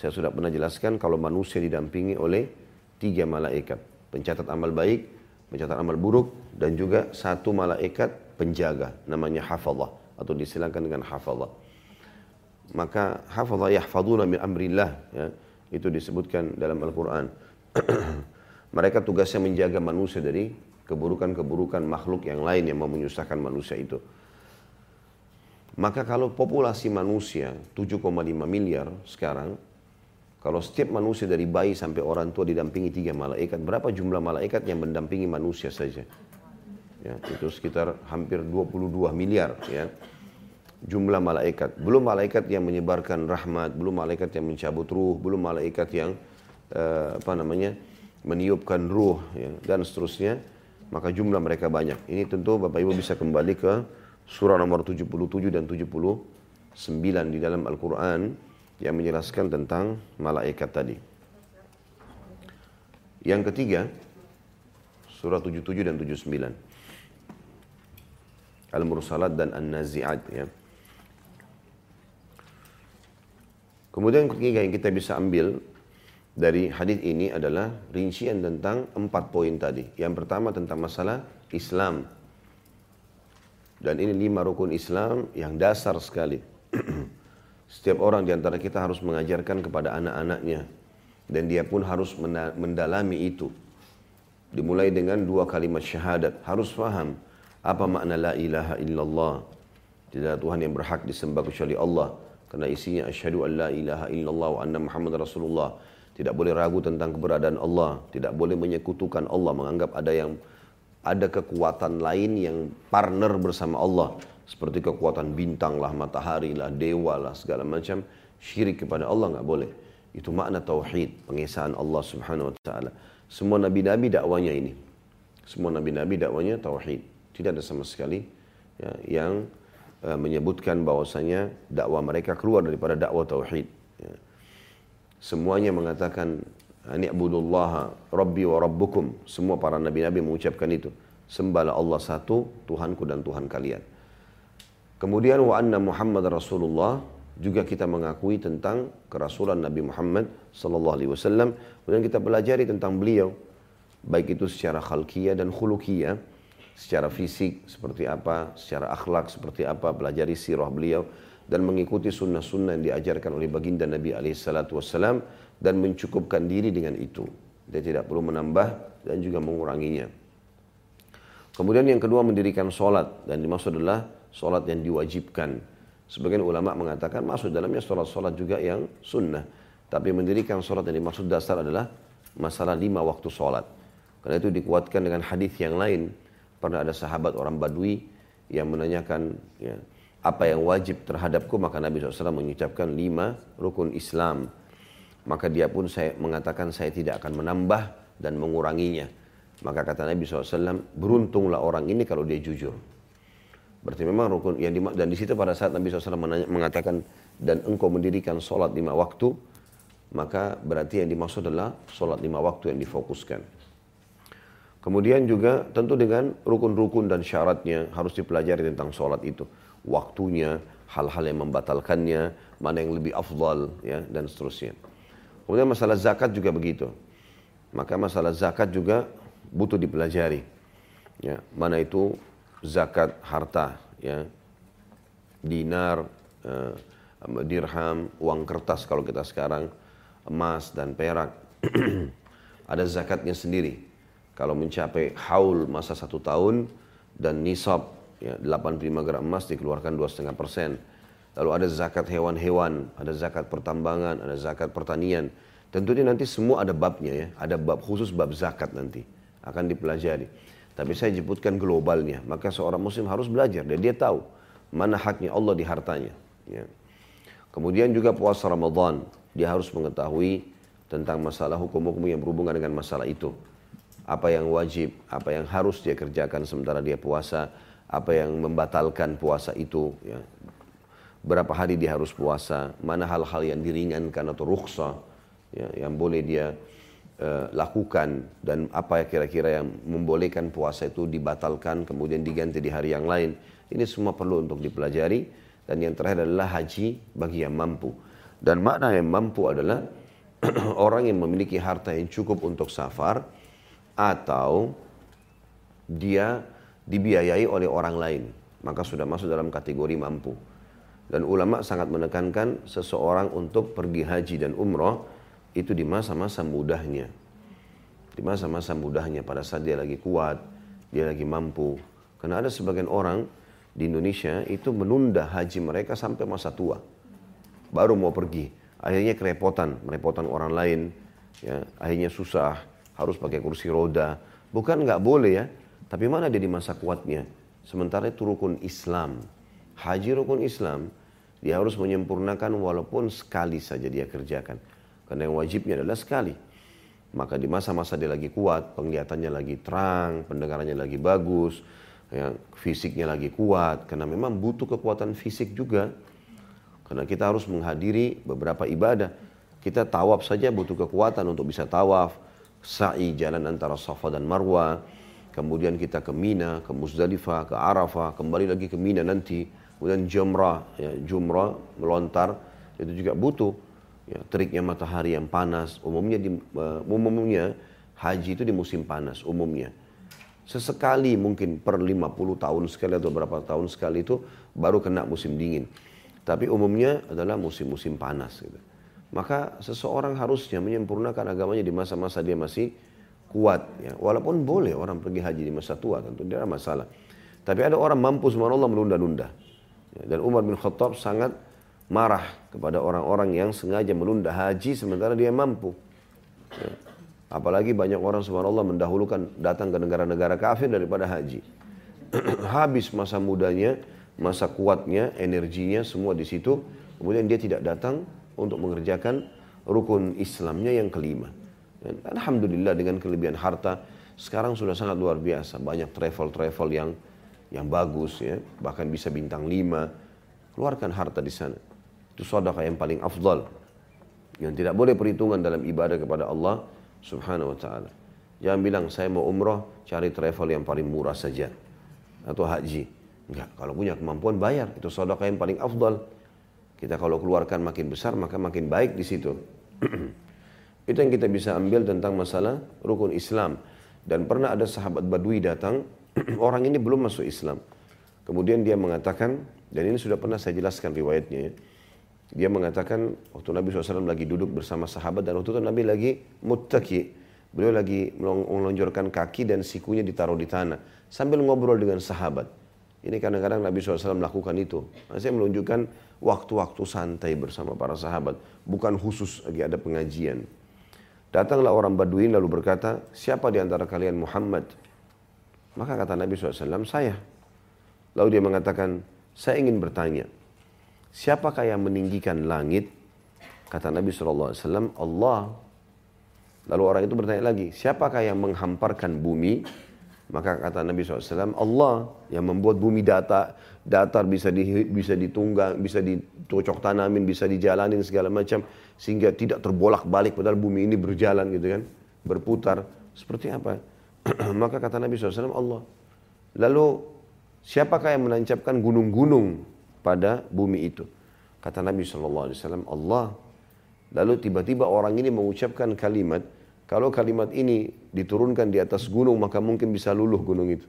Saya sudah pernah jelaskan kalau manusia didampingi oleh tiga malaikat. Pencatat amal baik, pencatat amal buruk, dan juga satu malaikat penjaga namanya hafazah atau disilakan dengan hafazah maka hafazah yahfaduna min amrillah ya itu disebutkan dalam Al-Qur'an mereka tugasnya menjaga manusia dari keburukan-keburukan makhluk yang lain yang mau menyusahkan manusia itu. Maka kalau populasi manusia 7,5 miliar sekarang kalau setiap manusia dari bayi sampai orang tua didampingi tiga malaikat, berapa jumlah malaikat yang mendampingi manusia saja? ya, itu sekitar hampir 22 miliar ya. Jumlah malaikat. Belum malaikat yang menyebarkan rahmat belum malaikat yang mencabut ruh belum malaikat yang uh, apa namanya meniupkan ruh ya, dan seterusnya maka jumlah mereka banyak. Ini tentu Bapak Ibu bisa kembali ke surah nomor 77 dan 79 di dalam Al-Quran yang menjelaskan tentang malaikat tadi. Yang ketiga surah 77 dan 79 Al-Mursalat dan An-Nazi'at ya. Kemudian ketiga yang kita bisa ambil dari hadis ini adalah rincian tentang empat poin tadi. Yang pertama tentang masalah Islam. Dan ini lima rukun Islam yang dasar sekali. Setiap orang di antara kita harus mengajarkan kepada anak-anaknya. Dan dia pun harus mendalami itu. Dimulai dengan dua kalimat syahadat. Harus faham apa makna la ilaha illallah? Tidak ada Tuhan yang berhak disembah kecuali Allah. Karena isinya asyhadu an la ilaha illallah wa anna Muhammad Rasulullah. Tidak boleh ragu tentang keberadaan Allah. Tidak boleh menyekutukan Allah. Menganggap ada yang ada kekuatan lain yang partner bersama Allah. Seperti kekuatan bintang lah, matahari lah, dewa lah, segala macam. Syirik kepada Allah nggak boleh. Itu makna tauhid, pengesahan Allah subhanahu wa ta'ala. Semua nabi-nabi dakwanya ini. Semua nabi-nabi dakwanya tauhid. Tidak ada sama sekali ya, yang uh, menyebutkan bahwasanya dakwah mereka keluar daripada dakwah tauhid. Ya. Semuanya mengatakan ini abudullah rabbi wa rabbukum. Semua para nabi-nabi mengucapkan itu. Sembahlah Allah satu, Tuhanku dan Tuhan kalian. Kemudian wa anna Muhammad Rasulullah juga kita mengakui tentang kerasulan Nabi Muhammad sallallahu alaihi wasallam. Kemudian kita pelajari tentang beliau baik itu secara khalqiyah dan khuluqiyah secara fisik seperti apa, secara akhlak seperti apa, pelajari sirah beliau dan mengikuti sunnah-sunnah yang diajarkan oleh baginda Nabi SAW dan mencukupkan diri dengan itu. Dia tidak perlu menambah dan juga menguranginya. Kemudian yang kedua mendirikan sholat dan dimaksud adalah sholat yang diwajibkan. Sebagian ulama mengatakan masuk dalamnya sholat-sholat juga yang sunnah. Tapi mendirikan sholat yang dimaksud dasar adalah masalah lima waktu sholat. Karena itu dikuatkan dengan hadis yang lain Pernah ada sahabat orang Badui yang menanyakan ya, apa yang wajib terhadapku maka Nabi SAW mengucapkan lima rukun Islam. Maka dia pun saya mengatakan saya tidak akan menambah dan menguranginya. Maka kata Nabi SAW, beruntunglah orang ini kalau dia jujur. Berarti memang rukun yang dan di situ pada saat Nabi SAW menanya, mengatakan dan engkau mendirikan sholat lima waktu, maka berarti yang dimaksud adalah sholat lima waktu yang difokuskan. Kemudian juga tentu dengan rukun-rukun dan syaratnya harus dipelajari tentang sholat itu. Waktunya, hal-hal yang membatalkannya, mana yang lebih afdal, ya, dan seterusnya. Kemudian masalah zakat juga begitu. Maka masalah zakat juga butuh dipelajari. Ya, mana itu zakat harta, ya, dinar, eh, dirham, uang kertas kalau kita sekarang, emas dan perak. Ada zakatnya sendiri. Kalau mencapai haul masa satu tahun dan nisab ya, 85 gram emas dikeluarkan 2,5 persen. Lalu ada zakat hewan-hewan, ada zakat pertambangan, ada zakat pertanian. Tentunya nanti semua ada babnya ya, ada bab khusus bab zakat nanti akan dipelajari. Tapi saya jemputkan globalnya, maka seorang muslim harus belajar dan dia tahu mana haknya Allah di hartanya. Ya. Kemudian juga puasa Ramadan, dia harus mengetahui tentang masalah hukum-hukum yang berhubungan dengan masalah itu apa yang wajib, apa yang harus dia kerjakan sementara dia puasa, apa yang membatalkan puasa itu, ya. berapa hari dia harus puasa, mana hal-hal yang diringankan atau rukhsah, ya, yang boleh dia uh, lakukan, dan apa kira-kira yang membolehkan puasa itu dibatalkan, kemudian diganti di hari yang lain. Ini semua perlu untuk dipelajari, dan yang terakhir adalah haji bagi yang mampu. Dan makna yang mampu adalah orang yang memiliki harta yang cukup untuk safar, atau dia dibiayai oleh orang lain, maka sudah masuk dalam kategori mampu. Dan ulama sangat menekankan seseorang untuk pergi haji dan umroh itu di masa-masa mudahnya. Di masa-masa mudahnya pada saat dia lagi kuat, dia lagi mampu. Karena ada sebagian orang di Indonesia itu menunda haji mereka sampai masa tua. Baru mau pergi. Akhirnya kerepotan, merepotan orang lain. Ya, akhirnya susah harus pakai kursi roda. Bukan nggak boleh ya, tapi mana dia di masa kuatnya? Sementara itu rukun Islam. Haji rukun Islam, dia harus menyempurnakan walaupun sekali saja dia kerjakan. Karena yang wajibnya adalah sekali. Maka di masa-masa dia lagi kuat, penglihatannya lagi terang, pendengarannya lagi bagus, ya, fisiknya lagi kuat. Karena memang butuh kekuatan fisik juga. Karena kita harus menghadiri beberapa ibadah. Kita tawaf saja butuh kekuatan untuk bisa tawaf sa'i jalan antara Safa dan Marwa, kemudian kita ke Mina, ke Muzdalifah, ke Arafah, kembali lagi ke Mina nanti, kemudian jumrah, ya, jumrah melontar itu juga butuh ya, teriknya matahari yang panas. Umumnya di, uh, umumnya haji itu di musim panas umumnya. Sesekali mungkin per 50 tahun sekali atau berapa tahun sekali itu baru kena musim dingin. Tapi umumnya adalah musim-musim panas. Gitu. Maka seseorang harusnya menyempurnakan agamanya di masa-masa dia masih kuat. Ya. Walaupun boleh orang pergi haji di masa tua, tentu tidak ada masalah. Tapi ada orang mampu subhanallah menunda-nunda. Ya. Dan Umar bin Khattab sangat marah kepada orang-orang yang sengaja menunda haji sementara dia mampu. Ya. Apalagi banyak orang subhanallah mendahulukan datang ke negara-negara kafir daripada haji. Habis masa mudanya, masa kuatnya, energinya semua di situ. Kemudian dia tidak datang untuk mengerjakan rukun Islamnya yang kelima. Dan Alhamdulillah dengan kelebihan harta sekarang sudah sangat luar biasa. Banyak travel-travel yang yang bagus ya, bahkan bisa bintang lima. Keluarkan harta di sana. Itu sedekah yang paling afdal. Yang tidak boleh perhitungan dalam ibadah kepada Allah Subhanahu wa taala. Jangan bilang saya mau umroh cari travel yang paling murah saja atau haji. Enggak, kalau punya kemampuan bayar. Itu sedekah yang paling afdal. Kita kalau keluarkan makin besar maka makin baik di situ. Itu yang kita bisa ambil tentang masalah rukun Islam. Dan pernah ada sahabat Badui datang, orang ini belum masuk Islam. Kemudian dia mengatakan, dan ini sudah pernah saya jelaskan riwayatnya ya. Dia mengatakan waktu Nabi SAW lagi duduk bersama sahabat dan waktu itu Nabi lagi muttaki. Beliau lagi melonjorkan kaki dan sikunya ditaruh di tanah. Sambil ngobrol dengan sahabat. Ini kadang-kadang Nabi SAW melakukan itu. Saya menunjukkan waktu-waktu santai bersama para sahabat. Bukan khusus lagi ada pengajian. Datanglah orang Baduin lalu berkata, siapa di antara kalian Muhammad? Maka kata Nabi SAW, saya. Lalu dia mengatakan, saya ingin bertanya, siapakah yang meninggikan langit? Kata Nabi SAW, Allah. Lalu orang itu bertanya lagi, siapakah yang menghamparkan bumi? Maka kata Nabi SAW, Allah yang membuat bumi data, datar bisa di, bisa ditunggang, bisa dicocok tanamin, bisa dijalanin segala macam sehingga tidak terbolak balik padahal bumi ini berjalan gitu kan, berputar. Seperti apa? Maka kata Nabi SAW, Allah. Lalu siapakah yang menancapkan gunung-gunung pada bumi itu? Kata Nabi SAW, Allah. Lalu tiba-tiba orang ini mengucapkan kalimat, kalau kalimat ini diturunkan di atas gunung maka mungkin bisa luluh gunung itu.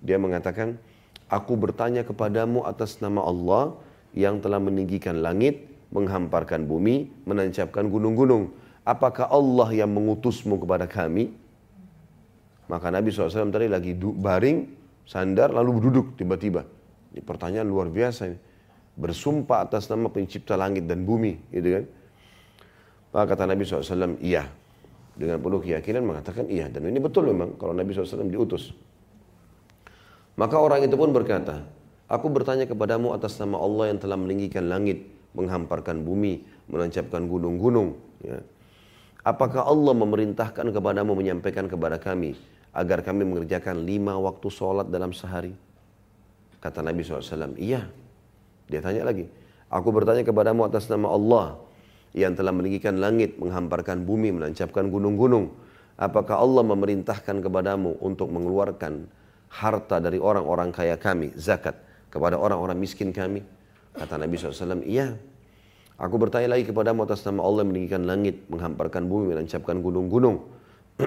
Dia mengatakan, aku bertanya kepadamu atas nama Allah yang telah meninggikan langit, menghamparkan bumi, menancapkan gunung-gunung. Apakah Allah yang mengutusmu kepada kami? Maka Nabi SAW tadi lagi baring, sandar, lalu duduk tiba-tiba. Ini pertanyaan luar biasa ini. Bersumpah atas nama pencipta langit dan bumi, gitu kan. Maka kata Nabi SAW, iya. Dengan penuh keyakinan mengatakan iya. Dan ini betul memang kalau Nabi SAW diutus. Maka orang itu pun berkata, Aku bertanya kepadamu atas nama Allah yang telah meninggikan langit, menghamparkan bumi, menancapkan gunung-gunung. Ya. Apakah Allah memerintahkan kepadamu menyampaikan kepada kami agar kami mengerjakan lima waktu sholat dalam sehari? Kata Nabi SAW, iya. Dia tanya lagi, aku bertanya kepadamu atas nama Allah yang telah meninggikan langit, menghamparkan bumi, menancapkan gunung-gunung. Apakah Allah memerintahkan kepadamu untuk mengeluarkan harta dari orang-orang kaya kami, zakat? kepada orang-orang miskin kami? Kata Nabi SAW, iya. Aku bertanya lagi kepadamu atas nama Allah yang meninggikan langit, menghamparkan bumi, menancapkan gunung-gunung.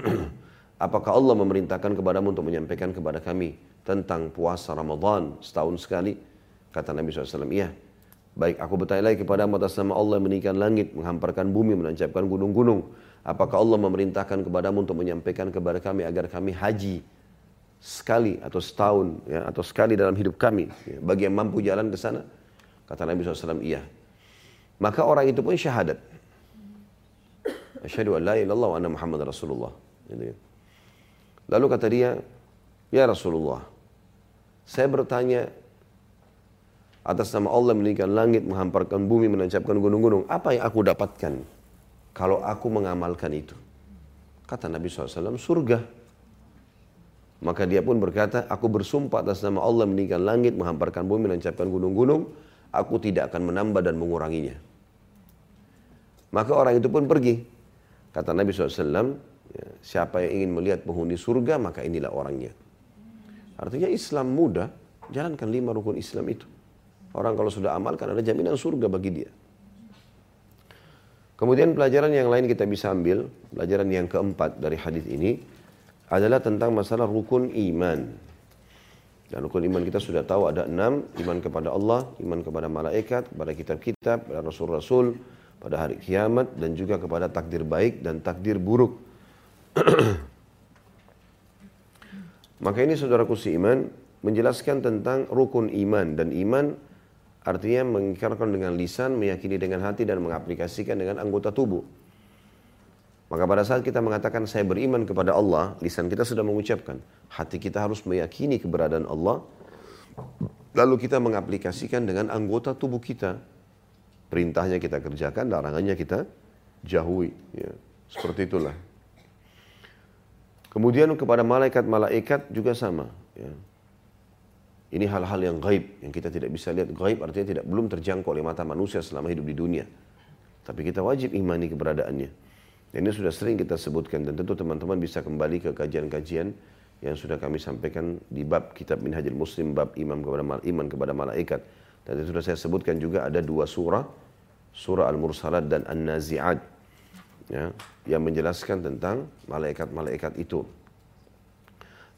Apakah Allah memerintahkan kepadamu untuk menyampaikan kepada kami tentang puasa Ramadan setahun sekali? Kata Nabi SAW, iya. Baik, aku bertanya lagi kepadamu atas nama Allah yang meninggikan langit, menghamparkan bumi, menancapkan gunung-gunung. Apakah Allah memerintahkan kepadamu untuk menyampaikan kepada kami agar kami haji sekali atau setahun ya, atau sekali dalam hidup kami ya, bagi yang mampu jalan ke sana kata Nabi SAW iya. Maka orang itu pun syahadat. Asyhadu an la ilallah wa anna muhammad rasulullah gitu ya. lalu kata dia ya Rasulullah saya bertanya atas nama Allah meninggikan langit menghamparkan bumi menancapkan gunung-gunung apa yang aku dapatkan kalau aku mengamalkan itu? Kata Nabi SAW surga maka dia pun berkata, aku bersumpah atas nama Allah meninggikan langit, menghamparkan bumi, menancapkan gunung-gunung, aku tidak akan menambah dan menguranginya. Maka orang itu pun pergi. Kata Nabi SAW, ya, siapa yang ingin melihat penghuni surga, maka inilah orangnya. Artinya Islam mudah, jalankan lima rukun Islam itu. Orang kalau sudah amalkan ada jaminan surga bagi dia. Kemudian pelajaran yang lain kita bisa ambil, pelajaran yang keempat dari hadis ini, adalah tentang masalah rukun iman. Dan rukun iman kita sudah tahu ada enam, iman kepada Allah, iman kepada malaikat, kepada kitab-kitab, pada rasul-rasul, pada hari kiamat, dan juga kepada takdir baik dan takdir buruk. Maka ini saudaraku iman menjelaskan tentang rukun iman dan iman artinya mengikarkan dengan lisan, meyakini dengan hati dan mengaplikasikan dengan anggota tubuh. Maka pada saat kita mengatakan saya beriman kepada Allah, lisan kita sudah mengucapkan. Hati kita harus meyakini keberadaan Allah. Lalu kita mengaplikasikan dengan anggota tubuh kita. Perintahnya kita kerjakan, larangannya kita jauhi. Ya, seperti itulah. Kemudian kepada malaikat-malaikat juga sama. Ya. Ini hal-hal yang gaib, yang kita tidak bisa lihat. Gaib artinya tidak belum terjangkau oleh mata manusia selama hidup di dunia. Tapi kita wajib imani keberadaannya. Ini sudah sering kita sebutkan dan tentu teman-teman bisa kembali ke kajian-kajian yang sudah kami sampaikan di bab kitab Minhajul Muslim bab iman kepada iman kepada malaikat. Dan itu sudah saya sebutkan juga ada dua surah, surah Al-Mursalat dan An-Nazi'at ya, yang menjelaskan tentang malaikat-malaikat itu.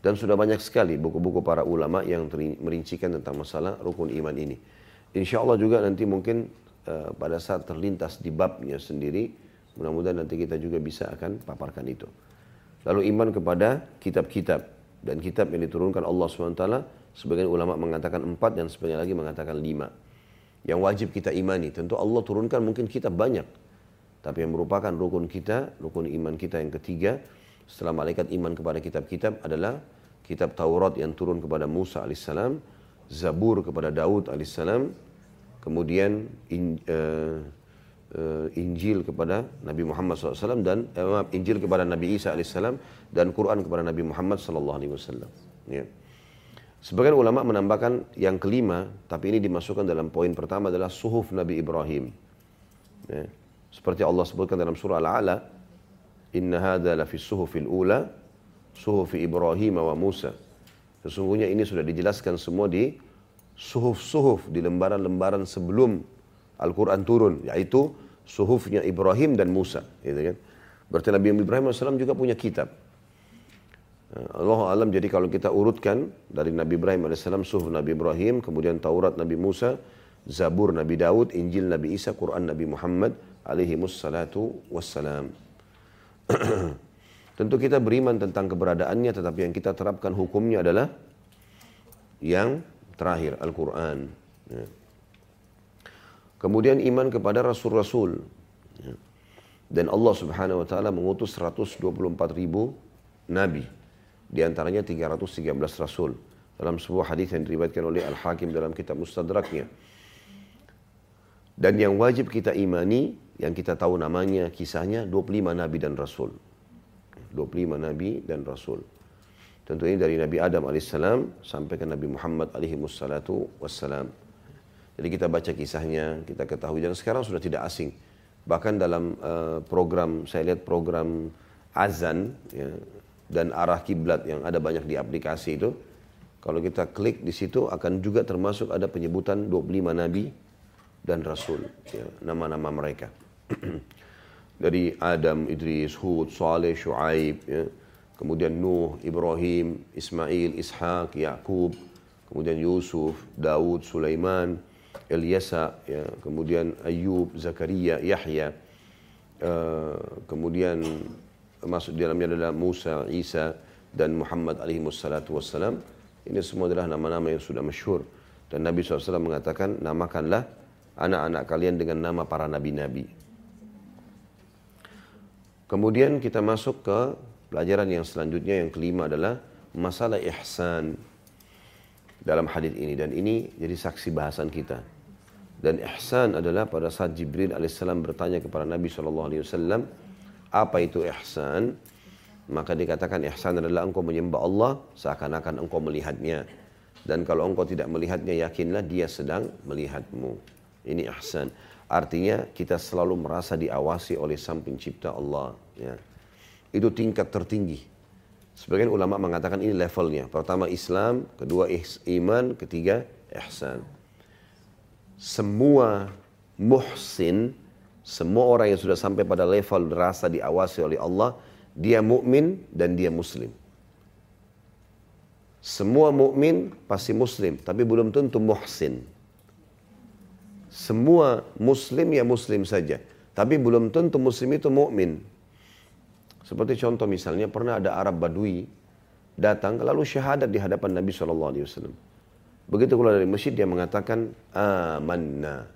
Dan sudah banyak sekali buku-buku para ulama yang merincikan tentang masalah rukun iman ini. Insya Allah juga nanti mungkin uh, pada saat terlintas di babnya sendiri, Mudah-mudahan nanti kita juga bisa akan paparkan itu. Lalu iman kepada kitab-kitab dan kitab yang diturunkan Allah SWT. Sebagian ulama mengatakan empat dan sebagian lagi mengatakan lima. Yang wajib kita imani. Tentu Allah turunkan mungkin kitab banyak. Tapi yang merupakan rukun kita, rukun iman kita yang ketiga. Setelah malaikat iman kepada kitab-kitab adalah kitab Taurat yang turun kepada Musa alaihissalam. Zabur kepada Daud alaihissalam. Kemudian uh, uh, Injil kepada Nabi Muhammad SAW dan eh, Injil kepada Nabi Isa AS dan Quran kepada Nabi Muhammad SAW. Ya. Sebagian ulama menambahkan yang kelima, tapi ini dimasukkan dalam poin pertama adalah suhuf Nabi Ibrahim. Ya. Seperti Allah sebutkan dalam surah Al-A'la, Inna hadha lafi suhufil ula, suhufi Ibrahim wa Musa. Sesungguhnya ini sudah dijelaskan semua di suhuf-suhuf, di lembaran-lembaran sebelum Al-Quran turun, yaitu suhufnya Ibrahim dan Musa. Gitu kan. Berarti Nabi Ibrahim AS juga punya kitab. Eh, Allah alam jadi kalau kita urutkan dari Nabi Ibrahim AS, suhuf Nabi Ibrahim, kemudian Taurat Nabi Musa, Zabur Nabi Daud, Injil Nabi Isa, Quran Nabi Muhammad alaihi wassalatu wassalam. Tentu kita beriman tentang keberadaannya, tetapi yang kita terapkan hukumnya adalah yang terakhir, Al-Quran. Ya. Kemudian iman kepada Rasul-Rasul. Ya. Dan Allah subhanahu wa ta'ala mengutus 124 ribu Nabi. Di antaranya 313 Rasul. Dalam sebuah hadis yang diriwayatkan oleh Al-Hakim dalam kitab Mustadraknya. Dan yang wajib kita imani, yang kita tahu namanya, kisahnya 25 Nabi dan Rasul. 25 nabi dan rasul. Tentu ini dari Nabi Adam alaihissalam sampai ke Nabi Muhammad alaihi wassalam. Jadi kita baca kisahnya, kita ketahui dan sekarang sudah tidak asing. Bahkan dalam uh, program saya lihat program azan ya, dan arah kiblat yang ada banyak di aplikasi itu, kalau kita klik di situ akan juga termasuk ada penyebutan 25 nabi dan rasul, ya, nama-nama mereka. dari Adam, Idris, Hud, Saleh, Shu'aib, ya. kemudian Nuh, Ibrahim, Ismail, Ishak, Yakub, kemudian Yusuf, Daud, Sulaiman, Eliasa, ya. kemudian Ayub, Zakaria, Yahya, uh, kemudian masuk di dalamnya adalah Musa, Isa, dan Muhammad alaihi wassalatu wassalam. Ini semua adalah nama-nama yang sudah masyhur. Dan Nabi SAW mengatakan, namakanlah anak-anak kalian dengan nama para nabi-nabi. Kemudian kita masuk ke pelajaran yang selanjutnya yang kelima adalah masalah ihsan dalam hadis ini dan ini jadi saksi bahasan kita. Dan ihsan adalah pada saat Jibril alaihissalam bertanya kepada Nabi saw, apa itu ihsan? Maka dikatakan ihsan adalah engkau menyembah Allah seakan-akan engkau melihatnya. Dan kalau engkau tidak melihatnya, yakinlah dia sedang melihatmu. Ini ihsan. Artinya kita selalu merasa diawasi oleh sang pencipta Allah. Ya. Itu tingkat tertinggi. Sebagian ulama mengatakan ini levelnya. Pertama Islam, kedua iman, ketiga ihsan. Semua muhsin, semua orang yang sudah sampai pada level rasa diawasi oleh Allah, dia mukmin dan dia muslim. Semua mukmin pasti muslim, tapi belum tentu muhsin semua muslim ya muslim saja. Tapi belum tentu muslim itu mukmin. Seperti contoh misalnya pernah ada Arab Badui datang lalu syahadat di hadapan Nabi SAW. Begitu keluar dari masjid dia mengatakan amanna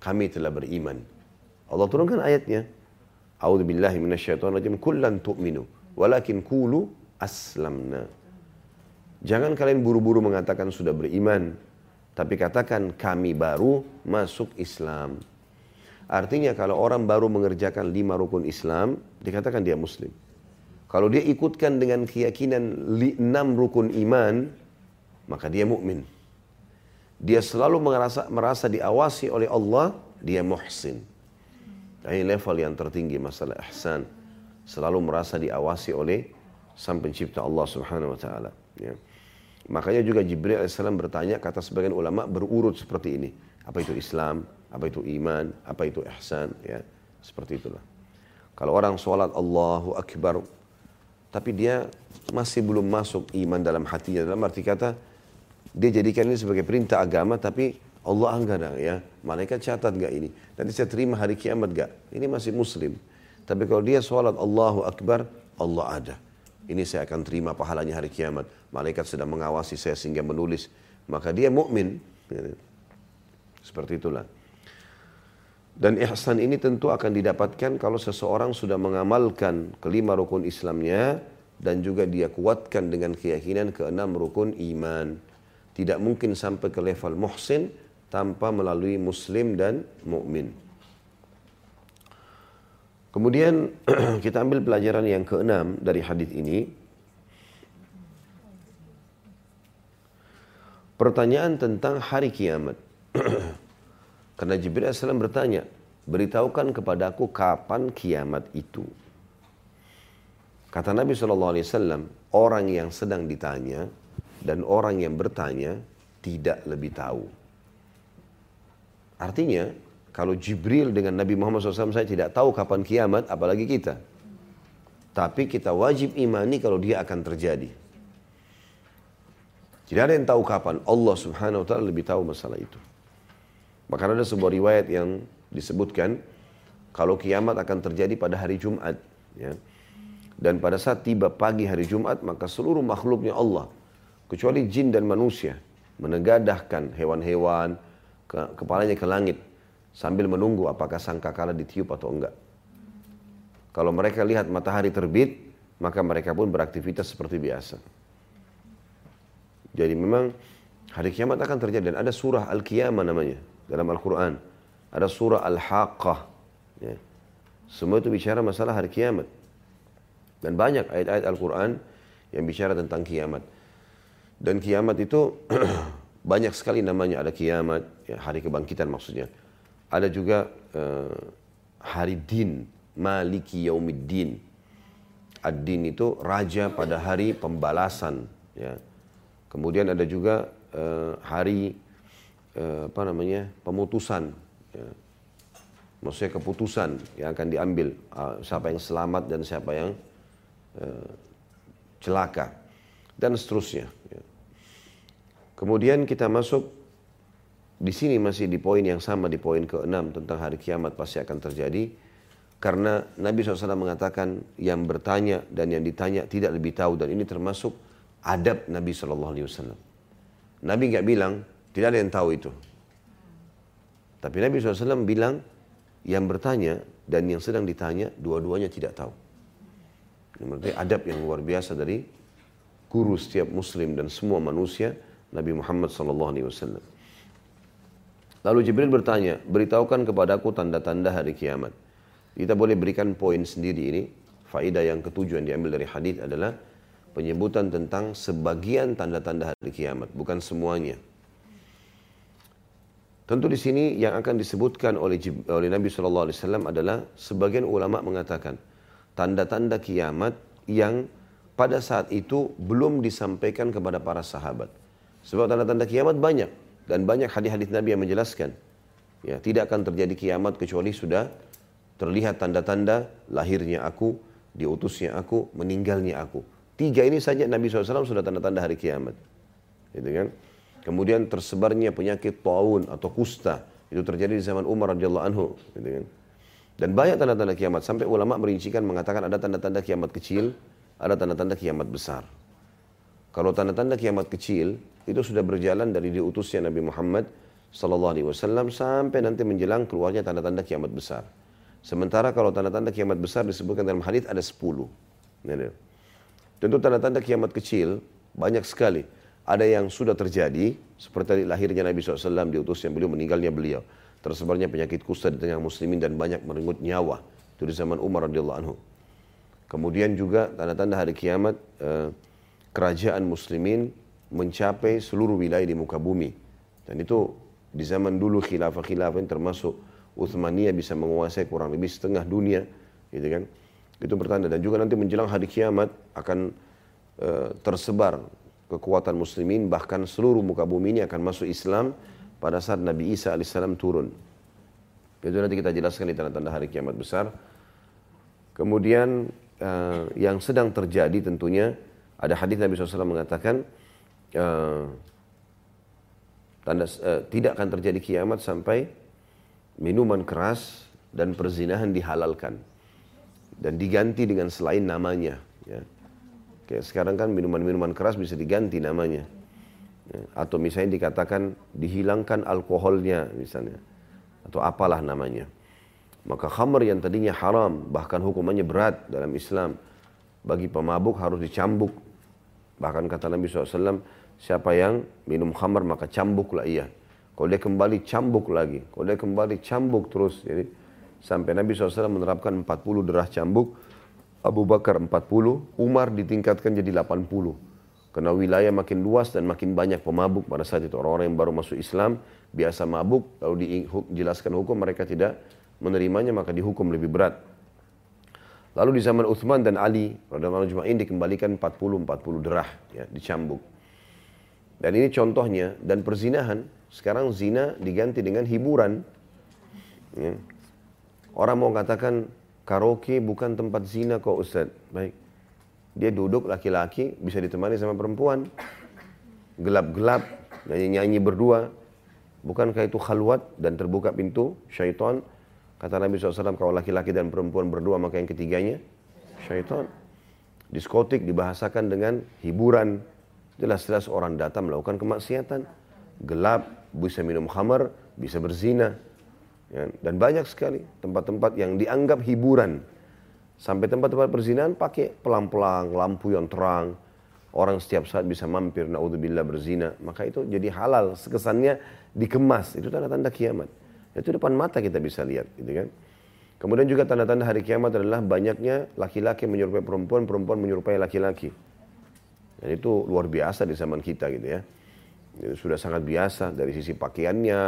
kami telah beriman. Allah turunkan ayatnya. A'udzu billahi minasyaitonir rajim kullan tu'minu walakin qulu aslamna. Jangan kalian buru-buru mengatakan sudah beriman, tapi katakan kami baru masuk Islam. Artinya kalau orang baru mengerjakan lima rukun Islam, dikatakan dia muslim. Kalau dia ikutkan dengan keyakinan enam rukun iman, maka dia mukmin. Dia selalu merasa, merasa diawasi oleh Allah, dia muhsin. Nah, ini level yang tertinggi masalah ihsan. Selalu merasa diawasi oleh sang pencipta Allah subhanahu wa ta'ala. Ya. Makanya juga Jibril AS bertanya, kata sebagian ulama berurut seperti ini. Apa itu Islam, apa itu iman, apa itu ihsan, ya. Seperti itulah. Kalau orang sholat Allahu Akbar, tapi dia masih belum masuk iman dalam hatinya. Dalam arti kata, dia jadikan ini sebagai perintah agama, tapi Allah enggak ya. Malaikat catat gak ini? Nanti saya terima hari kiamat gak? Ini masih muslim. Tapi kalau dia sholat Allahu Akbar, Allah ada. Ini saya akan terima pahalanya hari kiamat. Malaikat sedang mengawasi saya sehingga menulis. Maka dia mukmin. Seperti itulah. Dan ihsan ini tentu akan didapatkan kalau seseorang sudah mengamalkan kelima rukun Islamnya dan juga dia kuatkan dengan keyakinan keenam rukun iman. Tidak mungkin sampai ke level muhsin tanpa melalui muslim dan mukmin. Kemudian kita ambil pelajaran yang keenam dari hadis ini. Pertanyaan tentang hari kiamat. Karena Jibril AS bertanya, beritahukan kepadaku kapan kiamat itu. Kata Nabi SAW, orang yang sedang ditanya dan orang yang bertanya tidak lebih tahu. Artinya, kalau Jibril dengan Nabi Muhammad SAW saya tidak tahu kapan kiamat, apalagi kita. Tapi kita wajib imani kalau dia akan terjadi. Tidak ada yang tahu kapan. Allah subhanahu wa ta'ala lebih tahu masalah itu. Bahkan ada sebuah riwayat yang disebutkan kalau kiamat akan terjadi pada hari Jumat. Ya. Dan pada saat tiba pagi hari Jumat, maka seluruh makhluknya Allah, kecuali jin dan manusia, menegadahkan hewan-hewan, ke, kepalanya ke langit, sambil menunggu apakah sangkakala ditiup atau enggak. Kalau mereka lihat matahari terbit, maka mereka pun beraktivitas seperti biasa. Jadi memang hari kiamat akan terjadi dan ada surah Al-Qiyamah namanya dalam Al-Quran. Ada surah Al-Haqqah. Ya. Semua itu bicara masalah hari kiamat. Dan banyak ayat-ayat Al-Quran yang bicara tentang kiamat. Dan kiamat itu banyak sekali namanya. Ada kiamat, ya, hari kebangkitan maksudnya. Ada juga uh, hari din, maliki yaumiddin. Ad-din itu raja pada hari pembalasan. Ya. Kemudian ada juga uh, hari uh, apa namanya pemutusan. Ya. Maksudnya keputusan yang akan diambil uh, siapa yang selamat dan siapa yang Eh, celaka dan seterusnya. Ya. Kemudian kita masuk di sini masih di poin yang sama di poin ke-6 tentang hari kiamat pasti akan terjadi karena Nabi SAW mengatakan yang bertanya dan yang ditanya tidak lebih tahu dan ini termasuk adab Nabi SAW. Nabi nggak bilang tidak ada yang tahu itu. Tapi Nabi SAW bilang yang bertanya dan yang sedang ditanya dua-duanya tidak tahu. Ini berarti adab yang luar biasa dari guru setiap muslim dan semua manusia Nabi Muhammad SAW. Lalu Jibril bertanya, beritahukan kepadaku tanda-tanda hari kiamat. Kita boleh berikan poin sendiri ini. Faidah yang ketujuh yang diambil dari hadis adalah penyebutan tentang sebagian tanda-tanda hari kiamat, bukan semuanya. Tentu di sini yang akan disebutkan oleh, oleh Nabi SAW adalah sebagian ulama mengatakan tanda-tanda kiamat yang pada saat itu belum disampaikan kepada para sahabat. Sebab tanda-tanda kiamat banyak dan banyak hadis-hadis Nabi yang menjelaskan. Ya, tidak akan terjadi kiamat kecuali sudah terlihat tanda-tanda lahirnya aku, diutusnya aku, meninggalnya aku. Tiga ini saja Nabi SAW sudah tanda-tanda hari kiamat. Gitu kan? Kemudian tersebarnya penyakit taun atau kusta. Itu terjadi di zaman Umar radhiyallahu anhu. Gitu kan? Dan banyak tanda-tanda kiamat. Sampai ulama merincikan mengatakan ada tanda-tanda kiamat kecil, ada tanda-tanda kiamat besar. Kalau tanda-tanda kiamat kecil itu sudah berjalan dari diutusnya Nabi Muhammad Sallallahu Alaihi Wasallam sampai nanti menjelang keluarnya tanda-tanda kiamat besar. Sementara kalau tanda-tanda kiamat besar disebutkan dalam hadis ada 10. Tentu tanda-tanda kiamat kecil banyak sekali. Ada yang sudah terjadi, seperti lahirnya Nabi SAW, diutusnya beliau, meninggalnya beliau tersebarnya penyakit kusta di tengah muslimin dan banyak merenggut nyawa. Itu di zaman Umar radhiyallahu anhu. Kemudian juga tanda-tanda hari kiamat eh, kerajaan muslimin mencapai seluruh wilayah di muka bumi. Dan itu di zaman dulu khilafah-khilafah yang termasuk Uthmaniyah bisa menguasai kurang lebih setengah dunia, gitu kan? Itu bertanda dan juga nanti menjelang hari kiamat akan uh, tersebar kekuatan muslimin bahkan seluruh muka bumi ini akan masuk Islam pada saat Nabi Isa alaihissalam turun. Itu nanti kita jelaskan di tanda-tanda hari kiamat besar. Kemudian uh, yang sedang terjadi tentunya ada hadis Nabi SAW mengatakan uh, tanda uh, tidak akan terjadi kiamat sampai minuman keras dan perzinahan dihalalkan dan diganti dengan selain namanya. Ya. Kayak sekarang kan minuman-minuman keras bisa diganti namanya. Ya, atau misalnya dikatakan dihilangkan alkoholnya misalnya atau apalah namanya. Maka khamr yang tadinya haram bahkan hukumannya berat dalam Islam bagi pemabuk harus dicambuk. Bahkan kata Nabi SAW siapa yang minum khamr maka cambuklah ia. Kalau dia kembali cambuk lagi kalau dia kembali cambuk terus jadi sampai Nabi SAW menerapkan 40 derah cambuk Abu Bakar 40 Umar ditingkatkan jadi 80 karena wilayah makin luas dan makin banyak pemabuk pada saat itu. Orang-orang yang baru masuk Islam, biasa mabuk, lalu dijelaskan hukum, mereka tidak menerimanya, maka dihukum lebih berat. Lalu di zaman Uthman dan Ali, radhiyallahu Juma'in dikembalikan 40-40 derah, ya, dicambuk. Dan ini contohnya, dan perzinahan, sekarang zina diganti dengan hiburan. Ya. Orang mau katakan, karaoke bukan tempat zina kok Ustaz. Baik, dia duduk laki-laki bisa ditemani sama perempuan. Gelap-gelap, nyanyi-nyanyi berdua. Bukankah itu khalwat dan terbuka pintu syaitan? Kata Nabi SAW, kalau laki-laki dan perempuan berdua maka yang ketiganya syaitan. Diskotik dibahasakan dengan hiburan. Jelas-jelas orang datang melakukan kemaksiatan. Gelap, bisa minum khamar, bisa berzina. Ya, dan banyak sekali tempat-tempat yang dianggap hiburan. Sampai tempat-tempat perzinahan pakai pelang-pelang, lampu yang terang. Orang setiap saat bisa mampir, naudzubillah berzina. Maka itu jadi halal, sekesannya dikemas. Itu tanda-tanda kiamat. Itu depan mata kita bisa lihat, gitu kan. Kemudian juga tanda-tanda hari kiamat adalah banyaknya laki-laki menyerupai perempuan, perempuan menyerupai laki-laki. Dan itu luar biasa di zaman kita gitu ya. Sudah sangat biasa dari sisi pakaiannya,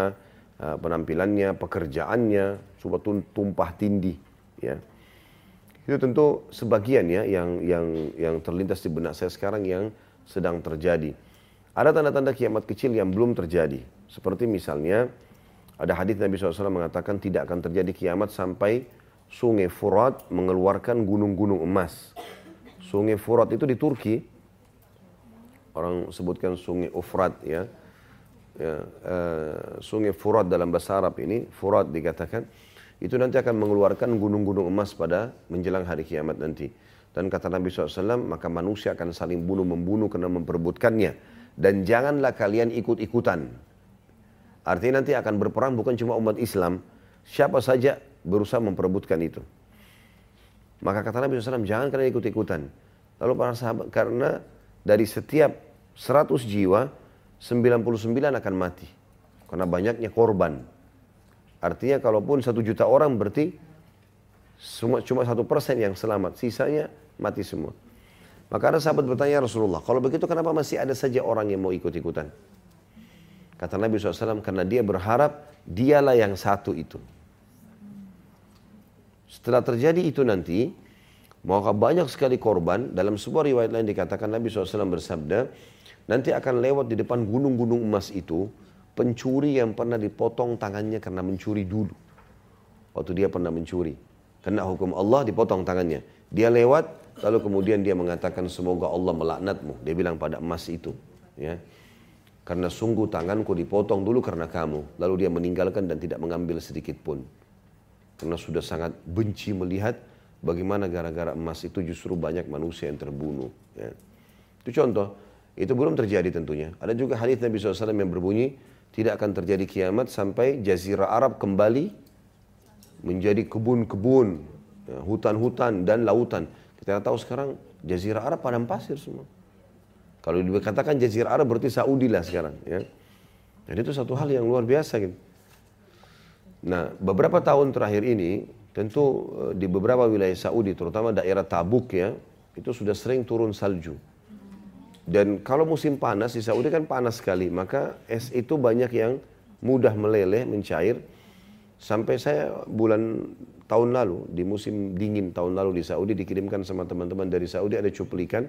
penampilannya, pekerjaannya, coba tumpah tindih ya. Itu tentu sebagian ya yang yang yang terlintas di benak saya sekarang yang sedang terjadi. Ada tanda-tanda kiamat kecil yang belum terjadi. Seperti misalnya ada hadis Nabi SAW mengatakan tidak akan terjadi kiamat sampai sungai Furat mengeluarkan gunung-gunung emas. Sungai Furat itu di Turki. Orang sebutkan sungai Ufrat ya. Ya uh, sungai Furat dalam bahasa Arab ini, Furat dikatakan, itu nanti akan mengeluarkan gunung-gunung emas pada menjelang hari kiamat nanti. Dan kata Nabi SAW, maka manusia akan saling bunuh-membunuh karena memperebutkannya. Dan janganlah kalian ikut-ikutan. Artinya nanti akan berperang bukan cuma umat Islam, siapa saja berusaha memperebutkan itu. Maka kata Nabi SAW, jangan kalian ikut-ikutan. Lalu para sahabat, karena dari setiap 100 jiwa, 99 akan mati. Karena banyaknya korban. Artinya kalaupun satu juta orang berarti cuma, cuma satu persen yang selamat. Sisanya mati semua. Maka ada sahabat bertanya Rasulullah, kalau begitu kenapa masih ada saja orang yang mau ikut-ikutan? Kata Nabi SAW, karena dia berharap dialah yang satu itu. Setelah terjadi itu nanti, maka banyak sekali korban. Dalam sebuah riwayat lain dikatakan Nabi SAW bersabda, nanti akan lewat di depan gunung-gunung emas itu, pencuri yang pernah dipotong tangannya karena mencuri dulu. Waktu dia pernah mencuri. Kena hukum Allah dipotong tangannya. Dia lewat, lalu kemudian dia mengatakan semoga Allah melaknatmu. Dia bilang pada emas itu. Ya. Karena sungguh tanganku dipotong dulu karena kamu. Lalu dia meninggalkan dan tidak mengambil sedikit pun. Karena sudah sangat benci melihat bagaimana gara-gara emas itu justru banyak manusia yang terbunuh. Ya. Itu contoh. Itu belum terjadi tentunya. Ada juga hadis Nabi SAW yang berbunyi, tidak akan terjadi kiamat sampai jazirah Arab kembali menjadi kebun-kebun, ya, hutan-hutan dan lautan. Kita tahu sekarang jazirah Arab padang pasir semua. Kalau dikatakan Jazirah Arab berarti Saudi lah sekarang. Ya. Jadi itu satu hal yang luar biasa gitu. Nah, beberapa tahun terakhir ini, tentu eh, di beberapa wilayah Saudi, terutama daerah Tabuk ya, itu sudah sering turun salju. Dan kalau musim panas di Saudi kan panas sekali, maka es itu banyak yang mudah meleleh, mencair. Sampai saya bulan tahun lalu, di musim dingin tahun lalu di Saudi, dikirimkan sama teman-teman dari Saudi ada cuplikan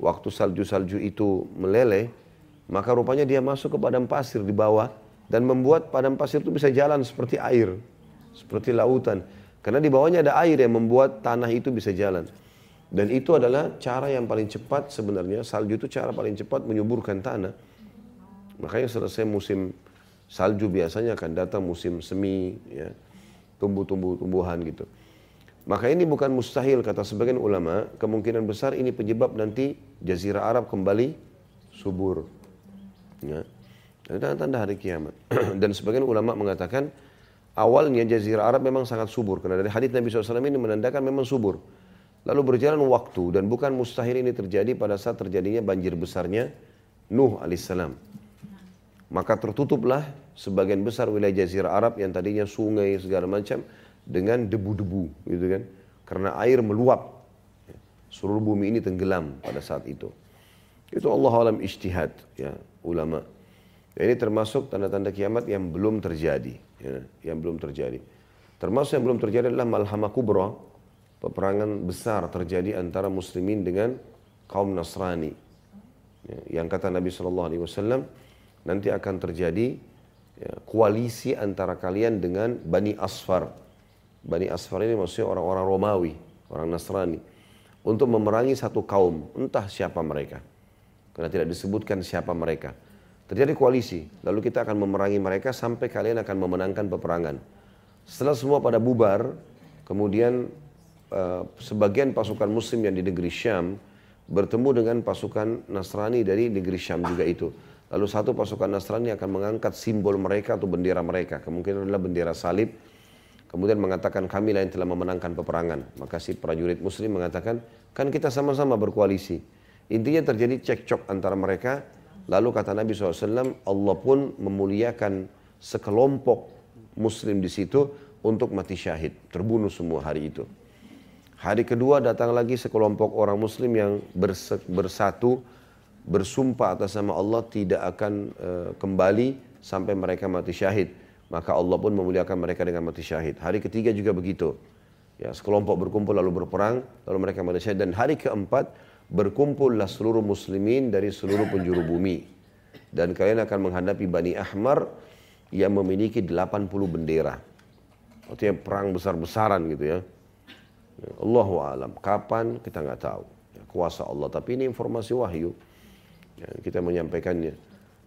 waktu salju-salju itu meleleh, maka rupanya dia masuk ke padang pasir di bawah dan membuat padang pasir itu bisa jalan seperti air, seperti lautan. Karena di bawahnya ada air yang membuat tanah itu bisa jalan. Dan itu adalah cara yang paling cepat sebenarnya, salju itu cara paling cepat menyuburkan tanah. Makanya selesai musim salju biasanya akan datang musim semi, ya, tumbuh-tumbuh-tumbuhan gitu. Maka ini bukan mustahil kata sebagian ulama, kemungkinan besar ini penyebab nanti jazirah Arab kembali subur. Ya. Itu tanda-tanda hari kiamat. Dan sebagian ulama mengatakan awalnya jazirah Arab memang sangat subur karena dari hadits Nabi SAW ini menandakan memang subur. Lalu berjalan waktu dan bukan mustahil ini terjadi pada saat terjadinya banjir besarnya Nuh alaihissalam. Maka tertutuplah sebagian besar wilayah jazirah Arab yang tadinya sungai segala macam dengan debu-debu gitu kan? Karena air meluap. Seluruh bumi ini tenggelam pada saat itu. Itu Allah alam ijtihad ya ulama. Ya, ini termasuk tanda-tanda kiamat yang belum terjadi ya, yang belum terjadi. Termasuk yang belum terjadi adalah malhamah kubra peperangan besar terjadi antara muslimin dengan kaum Nasrani ya, yang kata Nabi Shallallahu Alaihi Wasallam nanti akan terjadi ya, koalisi antara kalian dengan Bani Asfar Bani Asfar ini maksudnya orang-orang Romawi, orang Nasrani. Untuk memerangi satu kaum, entah siapa mereka. Karena tidak disebutkan siapa mereka. Terjadi koalisi, lalu kita akan memerangi mereka sampai kalian akan memenangkan peperangan. Setelah semua pada bubar, kemudian uh, sebagian pasukan muslim yang di negeri Syam bertemu dengan pasukan Nasrani dari negeri Syam juga itu. Lalu satu pasukan Nasrani akan mengangkat simbol mereka atau bendera mereka. Kemungkinan adalah bendera salib. Kemudian mengatakan kamilah yang telah memenangkan peperangan. Maka si prajurit muslim mengatakan, kan kita sama-sama berkoalisi. Intinya terjadi cekcok antara mereka. Lalu kata Nabi SAW, Allah pun memuliakan sekelompok muslim di situ untuk mati syahid. Terbunuh semua hari itu. Hari kedua datang lagi sekelompok orang muslim yang bersatu bersumpah atas nama Allah tidak akan uh, kembali sampai mereka mati syahid. Maka Allah pun memuliakan mereka dengan mati syahid. Hari ketiga juga begitu. Ya, sekelompok berkumpul lalu berperang, lalu mereka mati syahid. Dan hari keempat berkumpullah seluruh muslimin dari seluruh penjuru bumi. Dan kalian akan menghadapi Bani Ahmar yang memiliki 80 bendera. Artinya perang besar-besaran gitu ya. Allahu alam. Kapan kita nggak tahu. Ya, kuasa Allah. Tapi ini informasi wahyu. Ya, kita menyampaikannya.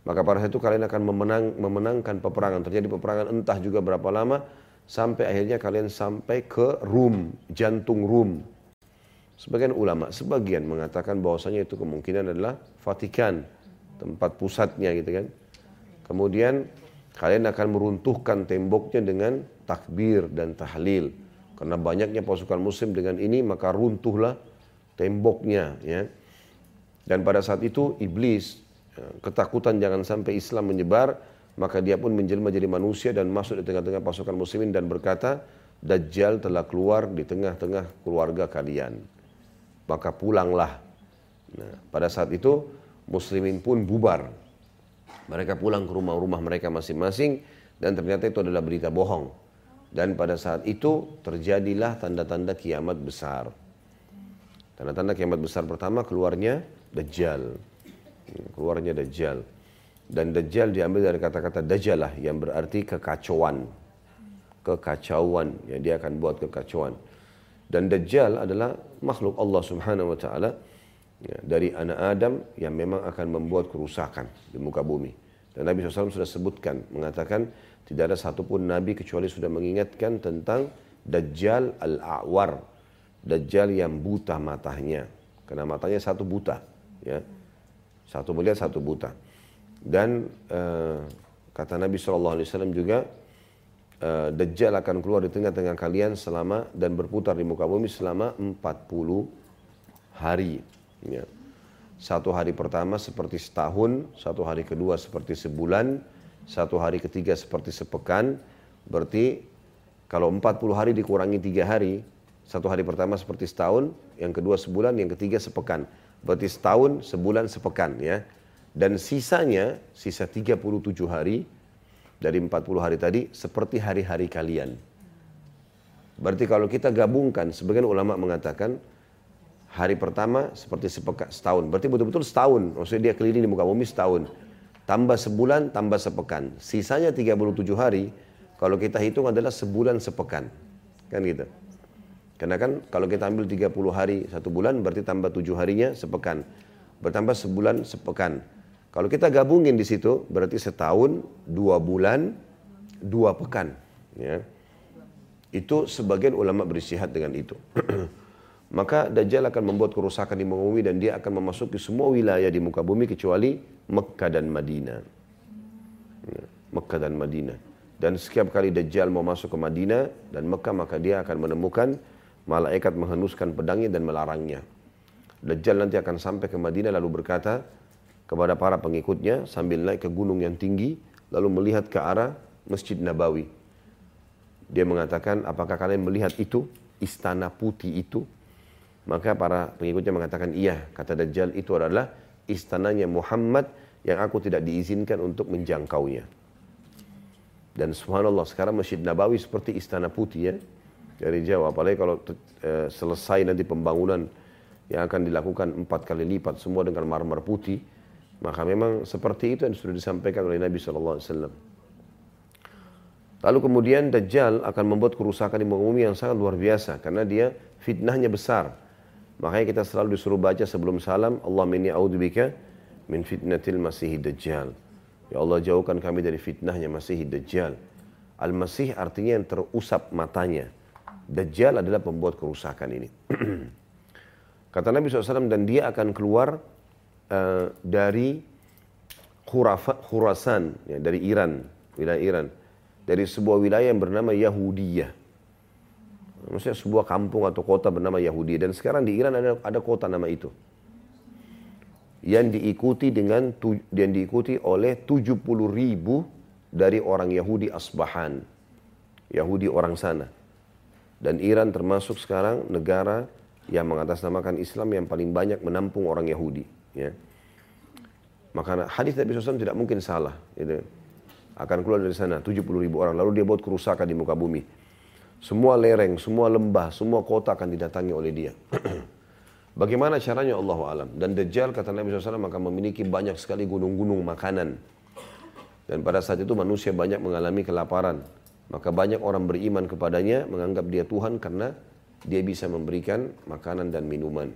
Maka pada saat itu kalian akan memenang, memenangkan peperangan. Terjadi peperangan entah juga berapa lama. Sampai akhirnya kalian sampai ke Rum, jantung Rum. Sebagian ulama, sebagian mengatakan bahwasanya itu kemungkinan adalah Vatikan, tempat pusatnya gitu kan. Kemudian kalian akan meruntuhkan temboknya dengan takbir dan tahlil. Karena banyaknya pasukan muslim dengan ini maka runtuhlah temboknya ya. Dan pada saat itu iblis ya, ketakutan jangan sampai Islam menyebar, maka dia pun menjelma jadi manusia dan masuk di tengah-tengah pasukan muslimin dan berkata, Dajjal telah keluar di tengah-tengah keluarga kalian. Maka pulanglah. Nah, pada saat itu muslimin pun bubar. Mereka pulang ke rumah-rumah mereka masing-masing dan ternyata itu adalah berita bohong. Dan pada saat itu terjadilah tanda-tanda kiamat besar. Tanda-tanda kiamat besar pertama keluarnya Dajjal. Keluarnya Dajjal. Dan Dajjal diambil dari kata-kata Dajjalah yang berarti kekacauan. Kekacauan. Ya, dia akan buat kekacauan. Dan Dajjal adalah makhluk Allah subhanahu wa ta'ala ya, dari anak Adam yang memang akan membuat kerusakan di muka bumi. Dan Nabi SAW sudah sebutkan, mengatakan tidak ada satupun Nabi kecuali sudah mengingatkan tentang Dajjal al-A'war. Dajjal yang buta matanya. Karena matanya satu buta ya satu melihat satu buta dan uh, kata Nabi saw juga uh, Dajjal akan keluar di tengah-tengah kalian selama dan berputar di muka bumi selama 40 hari ya. satu hari pertama seperti setahun satu hari kedua seperti sebulan satu hari ketiga seperti sepekan berarti kalau 40 hari dikurangi tiga hari satu hari pertama seperti setahun yang kedua sebulan yang ketiga sepekan Berarti setahun, sebulan, sepekan ya. Dan sisanya, sisa 37 hari dari 40 hari tadi seperti hari-hari kalian. Berarti kalau kita gabungkan, sebagian ulama mengatakan hari pertama seperti sepekan, setahun. Berarti betul-betul setahun. Maksudnya dia keliling di muka bumi setahun. Tambah sebulan, tambah sepekan. Sisanya 37 hari, kalau kita hitung adalah sebulan sepekan. Kan gitu. Karena kan kalau kita ambil 30 hari satu bulan berarti tambah 7 harinya sepekan. Bertambah sebulan sepekan. Kalau kita gabungin di situ berarti setahun, dua bulan, dua pekan. Ya. Itu sebagian ulama berisihat dengan itu. Maka Dajjal akan membuat kerusakan di bumi dan dia akan memasuki semua wilayah di muka bumi kecuali Mekah dan Madinah. Ya. Mekah dan Madinah. Dan setiap kali Dajjal mau masuk ke Madinah dan Mekah maka dia akan menemukan malaikat menghenuskan pedangnya dan melarangnya. Dajjal nanti akan sampai ke Madinah lalu berkata kepada para pengikutnya sambil naik ke gunung yang tinggi lalu melihat ke arah Masjid Nabawi. Dia mengatakan, apakah kalian melihat itu? Istana putih itu? Maka para pengikutnya mengatakan, iya. Kata Dajjal, itu adalah istananya Muhammad yang aku tidak diizinkan untuk menjangkaunya. Dan subhanallah, sekarang Masjid Nabawi seperti istana putih ya dari Jawa. Apalagi kalau e, selesai nanti pembangunan yang akan dilakukan empat kali lipat semua dengan marmer putih, maka memang seperti itu yang sudah disampaikan oleh Nabi Wasallam. Lalu kemudian Dajjal akan membuat kerusakan di bumi yang sangat luar biasa karena dia fitnahnya besar. Makanya kita selalu disuruh baca sebelum salam, Allah minni a'udzubika min fitnatil masih dajjal. Ya Allah jauhkan kami dari fitnahnya masih dajjal. Al-Masih artinya yang terusap matanya Dajjal adalah pembuat kerusakan ini. Kata Nabi SAW, dan dia akan keluar uh, dari Khurafa, Khurasan, ya, dari Iran, wilayah Iran. Dari sebuah wilayah yang bernama Yahudiyah. Maksudnya sebuah kampung atau kota bernama Yahudi. Dan sekarang di Iran ada, ada kota nama itu. Yang diikuti dengan yang diikuti oleh 70 ribu dari orang Yahudi Asbahan. Yahudi orang sana. Dan Iran termasuk sekarang negara yang mengatasnamakan Islam yang paling banyak menampung orang Yahudi. Ya. Maka hadis Nabi SAW tidak mungkin salah. Gitu. Akan keluar dari sana 70 ribu orang. Lalu dia buat kerusakan di muka bumi. Semua lereng, semua lembah, semua kota akan didatangi oleh dia. Bagaimana caranya Allah alam. Dan Dajjal kata Nabi SAW akan memiliki banyak sekali gunung-gunung makanan. Dan pada saat itu manusia banyak mengalami kelaparan. Maka banyak orang beriman kepadanya menganggap dia Tuhan karena dia bisa memberikan makanan dan minuman.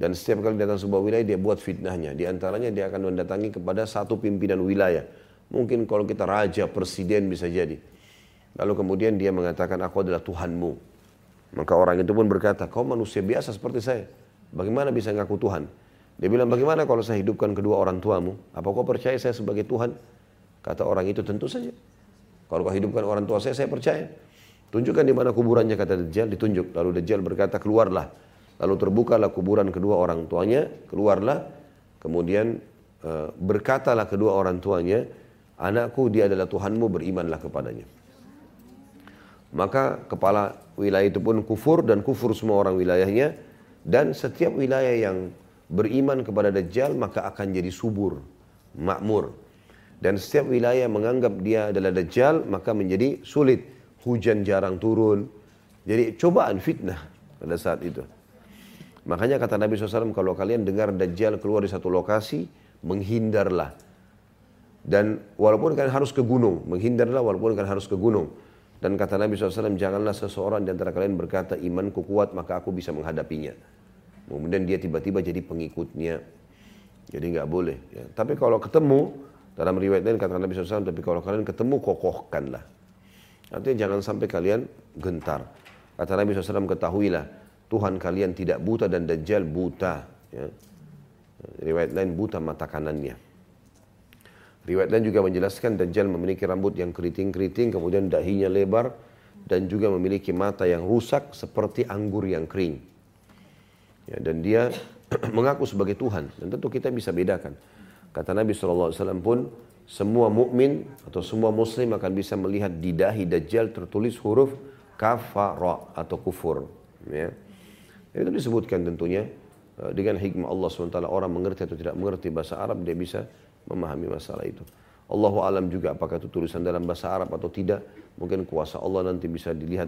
Dan setiap kali datang sebuah wilayah dia buat fitnahnya. Di antaranya dia akan mendatangi kepada satu pimpinan wilayah. Mungkin kalau kita raja, presiden bisa jadi. Lalu kemudian dia mengatakan aku adalah Tuhanmu. Maka orang itu pun berkata, kau manusia biasa seperti saya. Bagaimana bisa ngaku Tuhan? Dia bilang, bagaimana kalau saya hidupkan kedua orang tuamu? Apa kau percaya saya sebagai Tuhan? Kata orang itu, tentu saja. Kalau kau hidupkan orang tua saya, saya percaya. Tunjukkan di mana kuburannya kata Dajjal, ditunjuk. Lalu Dajjal berkata, keluarlah. Lalu terbukalah kuburan kedua orang tuanya, keluarlah. Kemudian uh, berkatalah kedua orang tuanya, anakku dia adalah Tuhanmu, berimanlah kepadanya. Maka kepala wilayah itu pun kufur dan kufur semua orang wilayahnya. Dan setiap wilayah yang beriman kepada Dajjal maka akan jadi subur, makmur. Dan setiap wilayah menganggap dia adalah Dajjal maka menjadi sulit hujan jarang turun. Jadi cobaan fitnah pada saat itu. Makanya kata Nabi SAW, kalau kalian dengar Dajjal keluar di satu lokasi, menghindarlah. Dan walaupun kalian harus ke gunung, menghindarlah walaupun kalian harus ke gunung. Dan kata Nabi SAW, janganlah seseorang di antara kalian berkata, imanku kuat maka aku bisa menghadapinya. Kemudian dia tiba-tiba jadi pengikutnya. Jadi nggak boleh. Ya. Tapi kalau ketemu, dalam riwayat lain kata Nabi SAW, tapi kalau kalian ketemu kokohkanlah. Artinya jangan sampai kalian gentar. Kata Nabi SAW, ketahuilah, Tuhan kalian tidak buta dan Dajjal buta. Ya. Riwayat lain buta mata kanannya. Riwayat lain juga menjelaskan Dajjal memiliki rambut yang keriting-keriting, kemudian dahinya lebar, dan juga memiliki mata yang rusak seperti anggur yang kering. Ya, dan dia mengaku sebagai Tuhan, dan tentu kita bisa bedakan. Kata Nabi SAW pun, semua mukmin atau semua muslim akan bisa melihat di dahi Dajjal tertulis huruf kafara atau kufur. Ya. Itu disebutkan tentunya eh, dengan hikmah Allah SWT orang mengerti atau tidak mengerti bahasa Arab dia bisa memahami masalah itu. Allahu alam juga apakah itu tulisan dalam bahasa Arab atau tidak. Mungkin kuasa Allah nanti bisa dilihat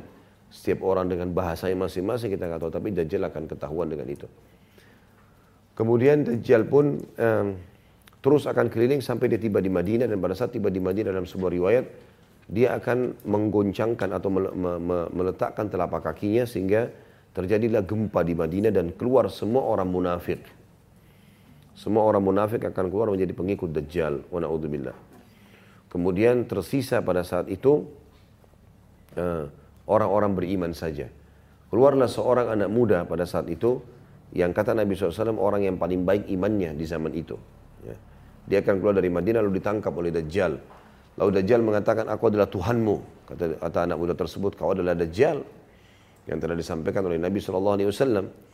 setiap orang dengan bahasanya masing-masing kita nggak tahu. Tapi Dajjal akan ketahuan dengan itu. Kemudian Dajjal pun eh, terus akan keliling sampai dia tiba di Madinah dan pada saat tiba di Madinah dalam sebuah riwayat dia akan menggoncangkan atau meletakkan telapak kakinya sehingga terjadilah gempa di Madinah dan keluar semua orang munafik. Semua orang munafik akan keluar menjadi pengikut Dajjal. Wa na'udzubillah. Kemudian tersisa pada saat itu eh, orang-orang beriman saja. Keluarlah seorang anak muda pada saat itu yang kata Nabi SAW orang yang paling baik imannya di zaman itu. Ya. Dia akan keluar dari Madinah lalu ditangkap oleh Dajjal. Lalu Dajjal mengatakan, aku adalah Tuhanmu. Kata anak muda tersebut, kau adalah Dajjal. Yang telah disampaikan oleh Nabi SAW.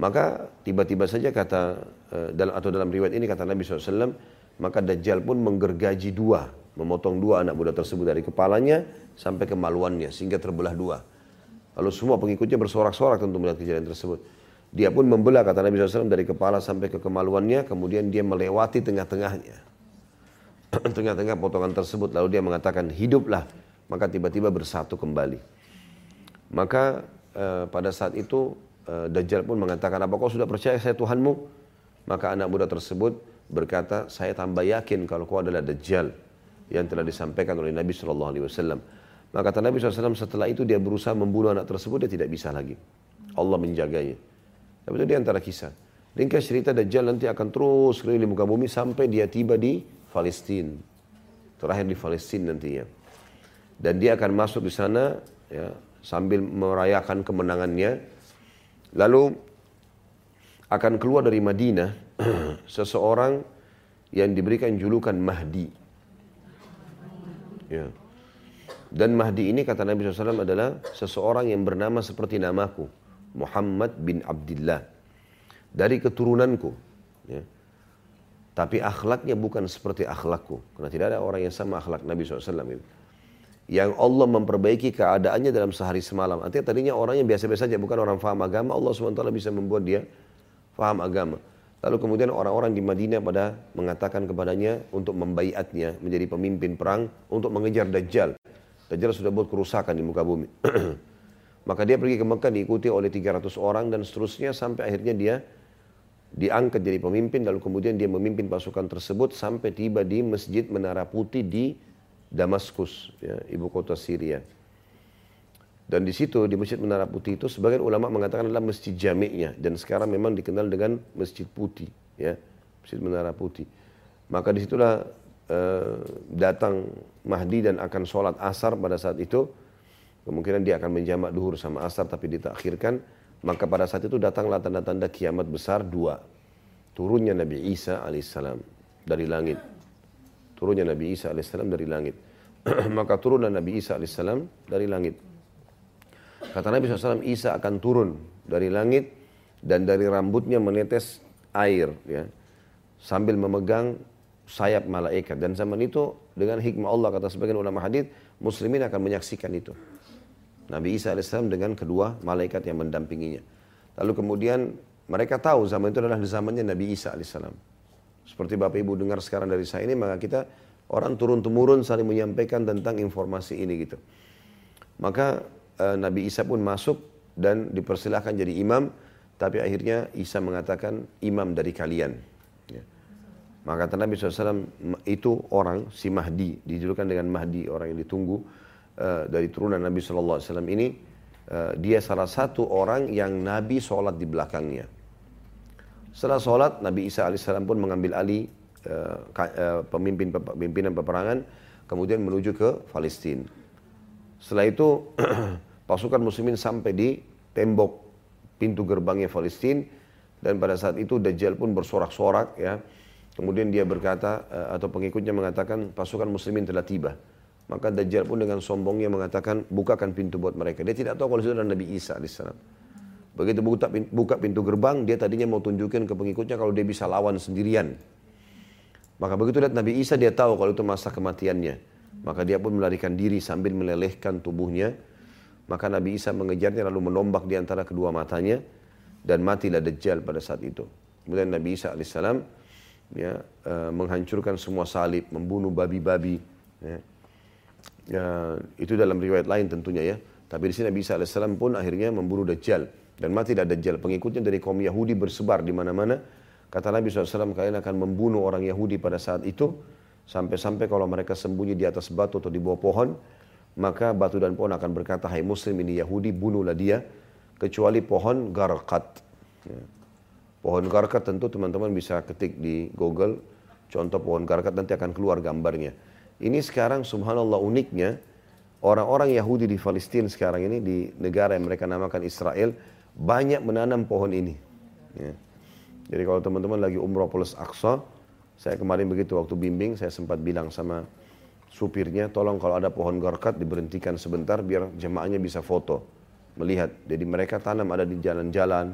Maka tiba-tiba saja kata, eh, dalam atau dalam riwayat ini kata Nabi SAW, maka Dajjal pun menggergaji dua, memotong dua anak muda tersebut dari kepalanya sampai kemaluannya sehingga terbelah dua. Lalu semua pengikutnya bersorak-sorak tentu melihat kejadian tersebut. Dia pun membelah kata Nabi SAW dari kepala sampai ke kemaluannya, kemudian dia melewati tengah-tengahnya. Tengah-tengah potongan tersebut, lalu dia mengatakan, hiduplah. Maka tiba-tiba bersatu kembali. Maka eh, pada saat itu Dajjal pun mengatakan, apa kau sudah percaya saya Tuhanmu? Maka anak muda tersebut berkata, saya tambah yakin kalau kau adalah Dajjal yang telah disampaikan oleh Nabi SAW. Maka kata Nabi SAW setelah itu dia berusaha membunuh anak tersebut, dia tidak bisa lagi. Allah menjaganya. Tapi itu di antara kisah. Ringkas cerita Dajjal nanti akan terus keliling muka bumi sampai dia tiba di Palestina. Terakhir di Palestina nantinya. Dan dia akan masuk di sana ya, sambil merayakan kemenangannya. Lalu akan keluar dari Madinah seseorang yang diberikan julukan Mahdi. Ya. Dan Mahdi ini kata Nabi SAW adalah seseorang yang bernama seperti namaku. Muhammad bin Abdullah. Dari keturunanku. Ya. Tapi akhlaknya bukan seperti akhlakku. Karena tidak ada orang yang sama akhlak Nabi SAW. Yang Allah memperbaiki keadaannya dalam sehari semalam. Artinya tadinya orang yang biasa-biasa saja, bukan orang faham agama. Allah SWT bisa membuat dia faham agama. Lalu kemudian orang-orang di Madinah pada mengatakan kepadanya untuk membaiatnya menjadi pemimpin perang untuk mengejar Dajjal. Dajjal sudah buat kerusakan di muka bumi. Maka dia pergi ke Mekah diikuti oleh 300 orang dan seterusnya sampai akhirnya dia diangkat jadi pemimpin lalu kemudian dia memimpin pasukan tersebut sampai tiba di Masjid Menara Putih di Damaskus, ya, ibu kota Syria. Dan di situ di Masjid Menara Putih itu sebagian ulama mengatakan adalah masjid jami'nya dan sekarang memang dikenal dengan Masjid Putih, ya, Masjid Menara Putih. Maka di situlah uh, datang Mahdi dan akan sholat asar pada saat itu. Kemungkinan dia akan menjamak duhur sama asar tapi ditakhirkan. Maka pada saat itu datanglah tanda-tanda kiamat besar dua. Turunnya Nabi Isa alaihissalam dari langit. Turunnya Nabi Isa alaihissalam dari langit. Maka turunlah Nabi Isa alaihissalam dari langit. Kata Nabi SAW, Isa akan turun dari langit dan dari rambutnya menetes air ya sambil memegang sayap malaikat. Dan zaman itu dengan hikmah Allah kata sebagian ulama hadis muslimin akan menyaksikan itu. Nabi Isa AS dengan kedua malaikat yang mendampinginya. Lalu kemudian mereka tahu zaman itu adalah zamannya Nabi Isa AS seperti Bapak Ibu dengar sekarang dari saya ini maka kita orang turun temurun saling menyampaikan tentang informasi ini gitu maka Eh, Nabi Isa pun masuk dan dipersilahkan jadi imam, tapi akhirnya Isa mengatakan imam dari kalian. Ya. Maka Nabi SAW, itu orang, si Mahdi, dijulukan dengan Mahdi, orang yang ditunggu uh, dari turunan Nabi SAW ini, uh, dia salah satu orang yang Nabi sholat di belakangnya. Setelah sholat, Nabi Isa AS pun mengambil alih uh, uh, pemimpin pimpinan peperangan, kemudian menuju ke Palestina. Setelah itu pasukan muslimin sampai di tembok pintu gerbangnya Palestina dan pada saat itu Dajjal pun bersorak-sorak ya. Kemudian dia berkata eh, atau pengikutnya mengatakan pasukan muslimin telah tiba. Maka Dajjal pun dengan sombongnya mengatakan bukakan pintu buat mereka. Dia tidak tahu kalau itu adalah Nabi Isa alaihissalam. Begitu buka, buka pintu gerbang, dia tadinya mau tunjukin ke pengikutnya kalau dia bisa lawan sendirian. Maka begitu lihat Nabi Isa dia tahu kalau itu masa kematiannya. Maka dia pun melarikan diri sambil melelehkan tubuhnya maka Nabi Isa mengejarnya lalu menombak di antara kedua matanya dan matilah Dajjal pada saat itu. Kemudian Nabi Isa alaihissalam ya, uh, menghancurkan semua salib, membunuh babi-babi. Ya. Ya, itu dalam riwayat lain tentunya ya. Tapi di sini Nabi Isa alaihissalam pun akhirnya membunuh Dajjal dan matilah Dajjal. Pengikutnya dari kaum Yahudi bersebar di mana-mana. Kata Nabi SAW, kalian akan membunuh orang Yahudi pada saat itu. Sampai-sampai kalau mereka sembunyi di atas batu atau di bawah pohon, maka batu dan pohon akan berkata, hai muslim ini Yahudi, bunuhlah dia, kecuali pohon garkat. Ya. Pohon garkat tentu teman-teman bisa ketik di Google, contoh pohon garkat nanti akan keluar gambarnya. Ini sekarang subhanallah uniknya, orang-orang Yahudi di Palestina sekarang ini, di negara yang mereka namakan Israel, banyak menanam pohon ini. Ya. Jadi kalau teman-teman lagi umroh plus Aqsa, saya kemarin begitu waktu bimbing, saya sempat bilang sama supirnya tolong kalau ada pohon gorkat diberhentikan sebentar biar jemaahnya bisa foto melihat. Jadi mereka tanam ada di jalan-jalan.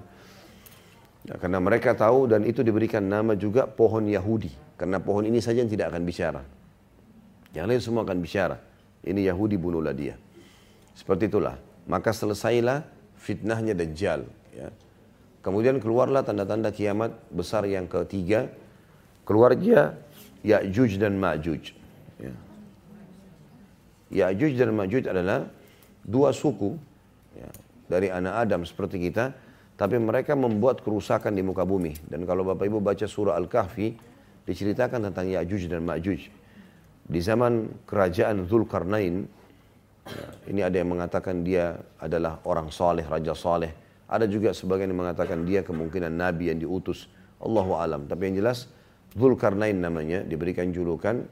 Ya, karena mereka tahu dan itu diberikan nama juga pohon Yahudi. Karena pohon ini saja yang tidak akan bicara. Yang lain semua akan bicara. Ini Yahudi bunuhlah dia. Seperti itulah. Maka selesailah fitnahnya Dajjal ya. kemudian keluarlah tanda-tanda kiamat besar yang ketiga keluar dia Ya'juj dan Ma'juj ya. Ya'juj dan Ma'juj adalah dua suku ya, dari anak Adam seperti kita, tapi mereka membuat kerusakan di muka bumi. Dan kalau Bapak Ibu baca surah Al-Kahfi, diceritakan tentang Ya'juj dan Ma'juj. Di zaman kerajaan Zulkarnain, ya, ini ada yang mengatakan dia adalah orang saleh, raja saleh. Ada juga sebagian yang mengatakan dia kemungkinan nabi yang diutus. Allahu alam. Tapi yang jelas Zulkarnain namanya diberikan julukan.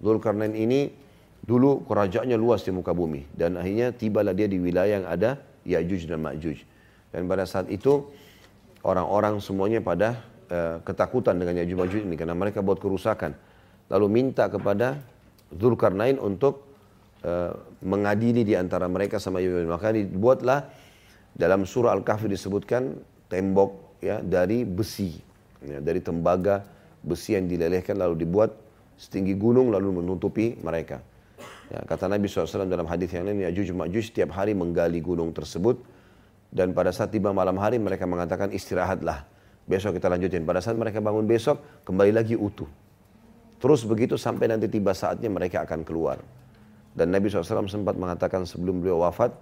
Zulkarnain ini Dulu kerajaannya luas di muka bumi dan akhirnya tibalah dia di wilayah yang ada Ya'juj dan Ma'juj. Dan pada saat itu orang-orang semuanya pada uh, ketakutan dengan Ya'juj Ma'juj ini karena mereka buat kerusakan. Lalu minta kepada Zulkarnain untuk uh, mengadili di antara mereka sama Ya'juj. Maka dibuatlah dalam surah Al-Kahfi disebutkan tembok ya dari besi, ya, dari tembaga besi yang dilelehkan lalu dibuat setinggi gunung lalu menutupi mereka. Ya, kata Nabi SAW dalam hadis yang lain, Ya'juj Ma'juj setiap hari menggali gunung tersebut dan pada saat tiba malam hari mereka mengatakan istirahatlah. Besok kita lanjutin. Pada saat mereka bangun besok, kembali lagi utuh. Terus begitu sampai nanti tiba saatnya mereka akan keluar. Dan Nabi SAW sempat mengatakan sebelum beliau wafat,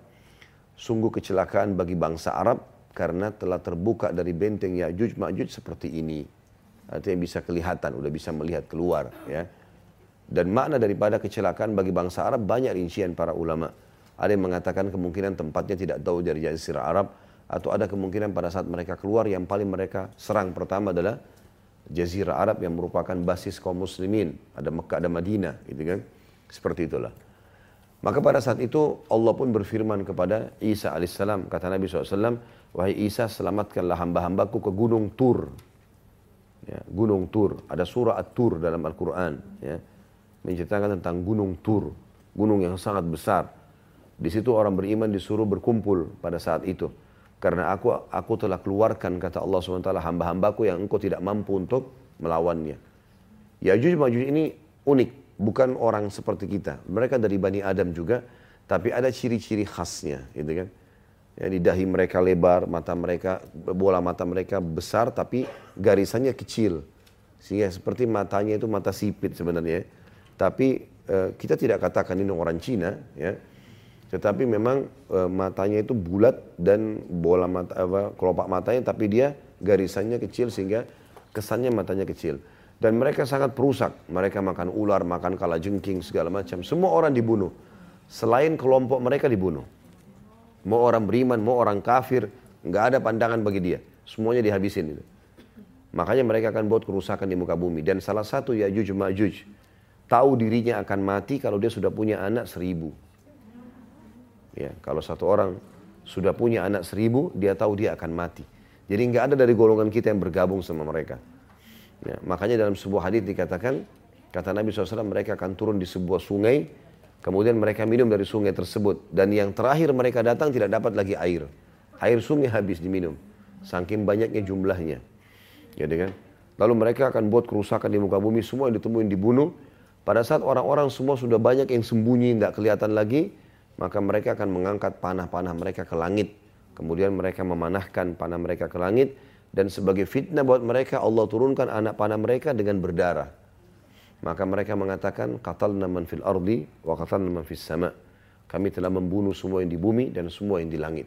sungguh kecelakaan bagi bangsa Arab karena telah terbuka dari benteng Ya'juj Ma'juj seperti ini. Artinya bisa kelihatan, udah bisa melihat keluar. ya dan makna daripada kecelakaan bagi bangsa Arab banyak rincian para ulama. Ada yang mengatakan kemungkinan tempatnya tidak tahu dari Jazirah Arab atau ada kemungkinan pada saat mereka keluar yang paling mereka serang pertama adalah Jazirah Arab yang merupakan basis kaum muslimin. Ada Mekah, ada Madinah gitu kan. Seperti itulah. Maka pada saat itu Allah pun berfirman kepada Isa alaihissalam. Kata Nabi SAW, Wahai Isa selamatkanlah hamba-hambaku ke gunung Tur. Ya, gunung Tur. Ada surah At-Tur dalam Al-Quran. Ya menceritakan tentang gunung Tur, gunung yang sangat besar. Di situ orang beriman disuruh berkumpul pada saat itu. Karena aku aku telah keluarkan kata Allah SWT hamba-hambaku yang engkau tidak mampu untuk melawannya. Yajuj Majuj ini unik, bukan orang seperti kita. Mereka dari Bani Adam juga, tapi ada ciri-ciri khasnya, gitu kan. Ya, di dahi mereka lebar, mata mereka, bola mata mereka besar, tapi garisannya kecil. Sehingga seperti matanya itu mata sipit sebenarnya. Tapi uh, kita tidak katakan ini orang Cina, ya. Tetapi memang uh, matanya itu bulat dan bola mata apa, kelopak matanya, tapi dia garisannya kecil sehingga kesannya matanya kecil. Dan mereka sangat perusak. Mereka makan ular, makan kalajengking, segala macam. Semua orang dibunuh. Selain kelompok mereka dibunuh. Mau orang beriman, mau orang kafir, nggak ada pandangan bagi dia. Semuanya dihabisin itu. Makanya mereka akan buat kerusakan di muka bumi. Dan salah satu Ya'juj Ma'juj tahu dirinya akan mati kalau dia sudah punya anak seribu. Ya, kalau satu orang sudah punya anak seribu, dia tahu dia akan mati. Jadi nggak ada dari golongan kita yang bergabung sama mereka. Ya, makanya dalam sebuah hadis dikatakan, kata Nabi SAW mereka akan turun di sebuah sungai, kemudian mereka minum dari sungai tersebut. Dan yang terakhir mereka datang tidak dapat lagi air. Air sungai habis diminum. Saking banyaknya jumlahnya. Jadi kan? Lalu mereka akan buat kerusakan di muka bumi, semua yang ditemuin dibunuh, pada saat orang-orang semua sudah banyak yang sembunyi, tidak kelihatan lagi, maka mereka akan mengangkat panah-panah mereka ke langit. Kemudian mereka memanahkan panah mereka ke langit. Dan sebagai fitnah buat mereka, Allah turunkan anak panah mereka dengan berdarah. Maka mereka mengatakan, Qatalna man fil ardi wa qatalna man fis sama. Kami telah membunuh semua yang di bumi dan semua yang di langit.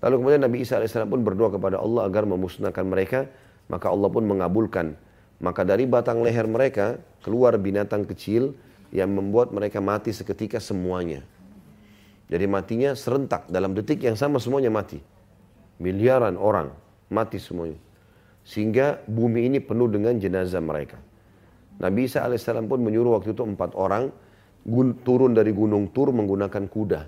Lalu kemudian Nabi Isa AS pun berdoa kepada Allah agar memusnahkan mereka. Maka Allah pun mengabulkan maka dari batang leher mereka keluar binatang kecil yang membuat mereka mati seketika semuanya. Jadi matinya serentak dalam detik yang sama semuanya mati. Miliaran orang mati semuanya. Sehingga bumi ini penuh dengan jenazah mereka. Nabi Isa AS pun menyuruh waktu itu empat orang turun dari gunung Tur menggunakan kuda.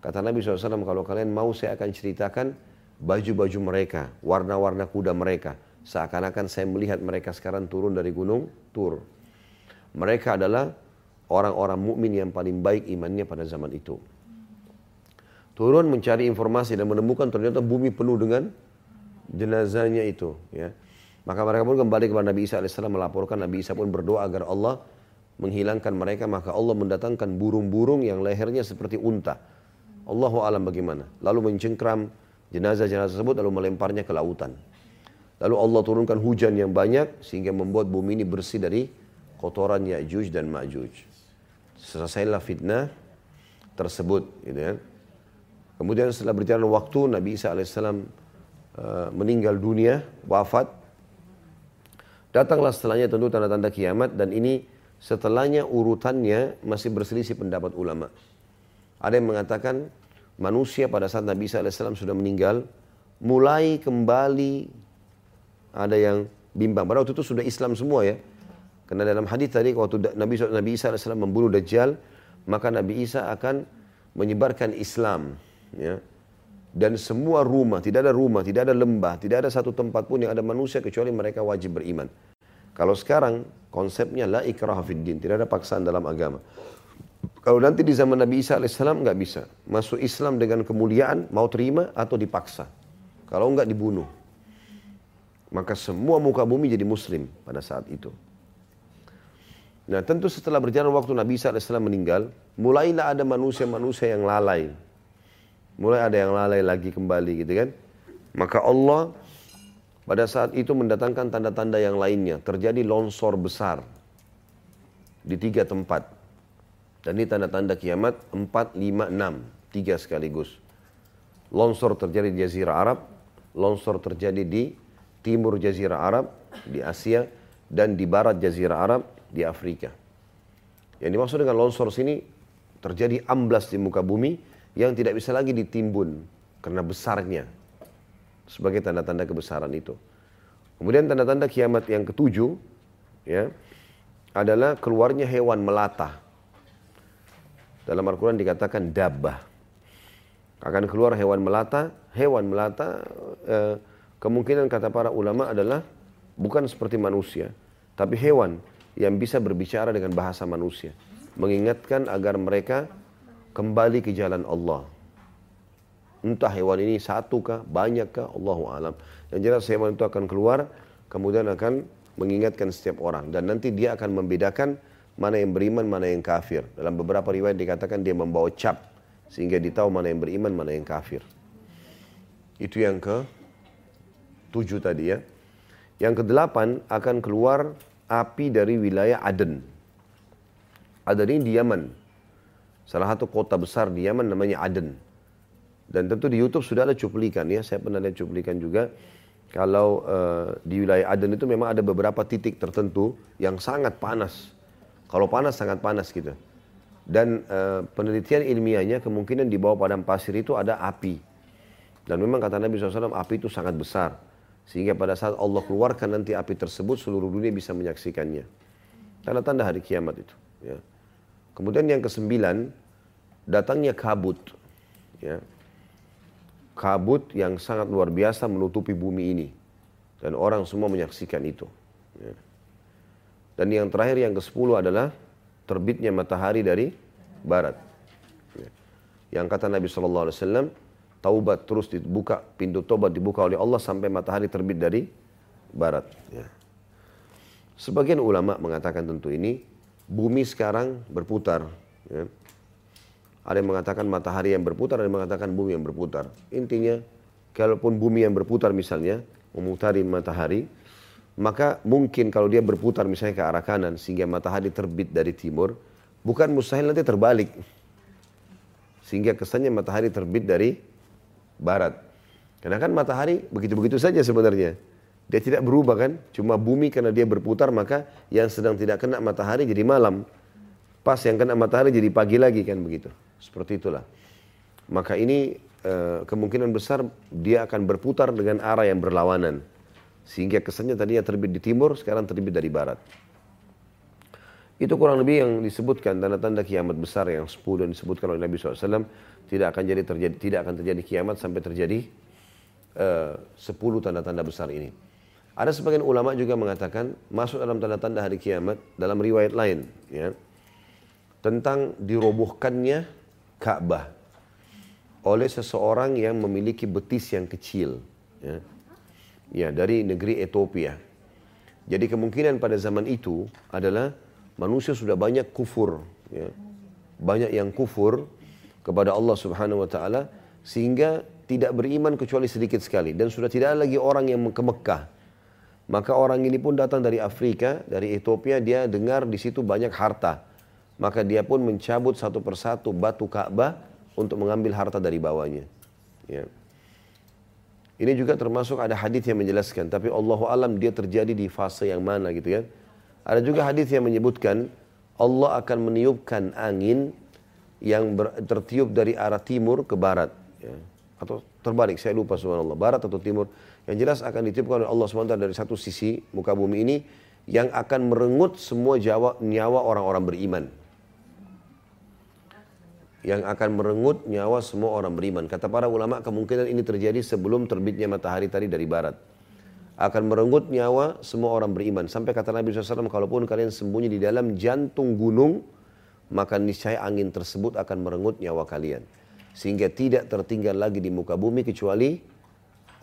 Kata Nabi SAW, kalau kalian mau saya akan ceritakan baju-baju mereka, warna-warna kuda mereka Seakan-akan saya melihat mereka sekarang turun dari gunung Tur. Mereka adalah orang-orang mukmin yang paling baik imannya pada zaman itu. Turun mencari informasi dan menemukan ternyata bumi penuh dengan jenazahnya itu. Ya. Maka mereka pun kembali kepada Nabi Isa AS melaporkan Nabi Isa pun berdoa agar Allah menghilangkan mereka. Maka Allah mendatangkan burung-burung yang lehernya seperti unta. Allahu alam bagaimana. Lalu mencengkram jenazah-jenazah tersebut lalu melemparnya ke lautan. Lalu Allah turunkan hujan yang banyak sehingga membuat bumi ini bersih dari kotoran Ya'juj dan Ma'juj. Selesailah fitnah tersebut. Gitu kan. Kemudian setelah berjalan waktu Nabi Isa uh, meninggal dunia, wafat. Datanglah setelahnya tentu tanda-tanda kiamat dan ini setelahnya urutannya masih berselisih pendapat ulama. Ada yang mengatakan manusia pada saat Nabi Isa AS sudah meninggal mulai kembali ada yang bimbang. Pada waktu itu sudah Islam semua ya. Karena dalam hadis tadi waktu Nabi Nabi Isa AS membunuh Dajjal, maka Nabi Isa akan menyebarkan Islam. Ya. Dan semua rumah, tidak ada rumah, tidak ada lembah, tidak ada satu tempat pun yang ada manusia kecuali mereka wajib beriman. Kalau sekarang konsepnya la ikrah din, tidak ada paksaan dalam agama. Kalau nanti di zaman Nabi Isa AS nggak bisa. Masuk Islam dengan kemuliaan, mau terima atau dipaksa. Kalau nggak dibunuh. Maka semua muka bumi jadi muslim pada saat itu. Nah tentu setelah berjalan waktu Nabi Isa AS meninggal, mulailah ada manusia-manusia yang lalai. Mulai ada yang lalai lagi kembali gitu kan. Maka Allah pada saat itu mendatangkan tanda-tanda yang lainnya. Terjadi longsor besar di tiga tempat. Dan ini tanda-tanda kiamat 4, 5, 6. Tiga sekaligus. Longsor terjadi di Jazirah Arab. Longsor terjadi di timur Jazirah Arab, di Asia. Dan di barat Jazirah Arab, di Afrika. Yang dimaksud dengan longsor sini terjadi amblas di muka bumi yang tidak bisa lagi ditimbun karena besarnya sebagai tanda-tanda kebesaran itu. Kemudian tanda-tanda kiamat yang ketujuh ya adalah keluarnya hewan melata. Dalam Al-Quran dikatakan dabah. Akan keluar hewan melata. Hewan melata eh, kemungkinan kata para ulama adalah bukan seperti manusia. Tapi hewan yang bisa berbicara dengan bahasa manusia. Mengingatkan agar mereka kembali ke jalan Allah. Entah hewan ini satu kah, banyak kah, Allahu alam. Yang jelas hewan itu akan keluar, kemudian akan mengingatkan setiap orang. Dan nanti dia akan membedakan mana yang beriman, mana yang kafir. Dalam beberapa riwayat dikatakan dia membawa cap, sehingga ditahu mana yang beriman, mana yang kafir. Itu yang ke tujuh tadi ya. Yang kedelapan akan keluar api dari wilayah Aden. Aden ini di Yaman. Salah satu kota besar di Yaman namanya Aden. Dan tentu di YouTube sudah ada cuplikan ya. Saya pernah lihat cuplikan juga. Kalau uh, di wilayah Aden itu memang ada beberapa titik tertentu yang sangat panas. Kalau panas sangat panas gitu. Dan uh, penelitian ilmiahnya kemungkinan di bawah padang pasir itu ada api. Dan memang kata Nabi SAW api itu sangat besar. Sehingga pada saat Allah keluarkan nanti api tersebut seluruh dunia bisa menyaksikannya. Tanda-tanda hari kiamat itu. Ya. Kemudian yang kesembilan datangnya kabut. Ya. Kabut yang sangat luar biasa menutupi bumi ini. Dan orang semua menyaksikan itu. Ya. Dan yang terakhir yang ke sepuluh adalah terbitnya matahari dari barat. Ya. Yang kata Nabi Alaihi Wasallam taubat terus dibuka, pintu taubat dibuka oleh Allah sampai matahari terbit dari barat. Ya. Sebagian ulama mengatakan tentu ini bumi sekarang berputar. Ya. Ada yang mengatakan matahari yang berputar, ada yang mengatakan bumi yang berputar. Intinya, kalaupun bumi yang berputar misalnya, memutari matahari, maka mungkin kalau dia berputar misalnya ke arah kanan sehingga matahari terbit dari timur, bukan mustahil nanti terbalik. Sehingga kesannya matahari terbit dari barat. Karena kan matahari begitu-begitu saja sebenarnya. Dia tidak berubah kan, cuma bumi karena dia berputar maka yang sedang tidak kena matahari jadi malam. Pas yang kena matahari jadi pagi lagi kan begitu. Seperti itulah. Maka ini e, kemungkinan besar dia akan berputar dengan arah yang berlawanan. Sehingga kesannya tadinya terbit di timur, sekarang terbit dari barat. Itu kurang lebih yang disebutkan tanda-tanda kiamat besar yang 10 yang disebutkan oleh Nabi SAW tidak akan jadi terjadi tidak akan terjadi kiamat sampai terjadi eh, sepuluh tanda-tanda besar ini. Ada sebagian ulama juga mengatakan masuk dalam tanda-tanda hari kiamat dalam riwayat lain ya tentang dirobohkannya Ka'bah oleh seseorang yang memiliki betis yang kecil ya, ya dari negeri Ethiopia. Jadi kemungkinan pada zaman itu adalah manusia sudah banyak kufur ya. Banyak yang kufur kepada Allah Subhanahu wa taala sehingga tidak beriman kecuali sedikit sekali dan sudah tidak ada lagi orang yang ke Mekah. Maka orang ini pun datang dari Afrika, dari Ethiopia, dia dengar di situ banyak harta. Maka dia pun mencabut satu persatu batu Ka'bah untuk mengambil harta dari bawahnya. Ya. Ini juga termasuk ada hadis yang menjelaskan, tapi Allah alam dia terjadi di fase yang mana gitu kan. Ada juga hadis yang menyebutkan Allah akan meniupkan angin yang ber, tertiup dari arah timur ke barat ya. atau terbalik saya lupa subhanallah barat atau timur yang jelas akan ditiupkan oleh Allah SWT dari satu sisi muka bumi ini yang akan merenggut semua jawa, nyawa orang-orang beriman. Yang akan merenggut nyawa semua orang beriman. Kata para ulama kemungkinan ini terjadi sebelum terbitnya matahari tadi dari barat. Akan merenggut nyawa semua orang beriman. Sampai kata Nabi SAW, kalaupun kalian sembunyi di dalam jantung gunung, maka niscaya angin tersebut akan merenggut nyawa kalian. Sehingga tidak tertinggal lagi di muka bumi kecuali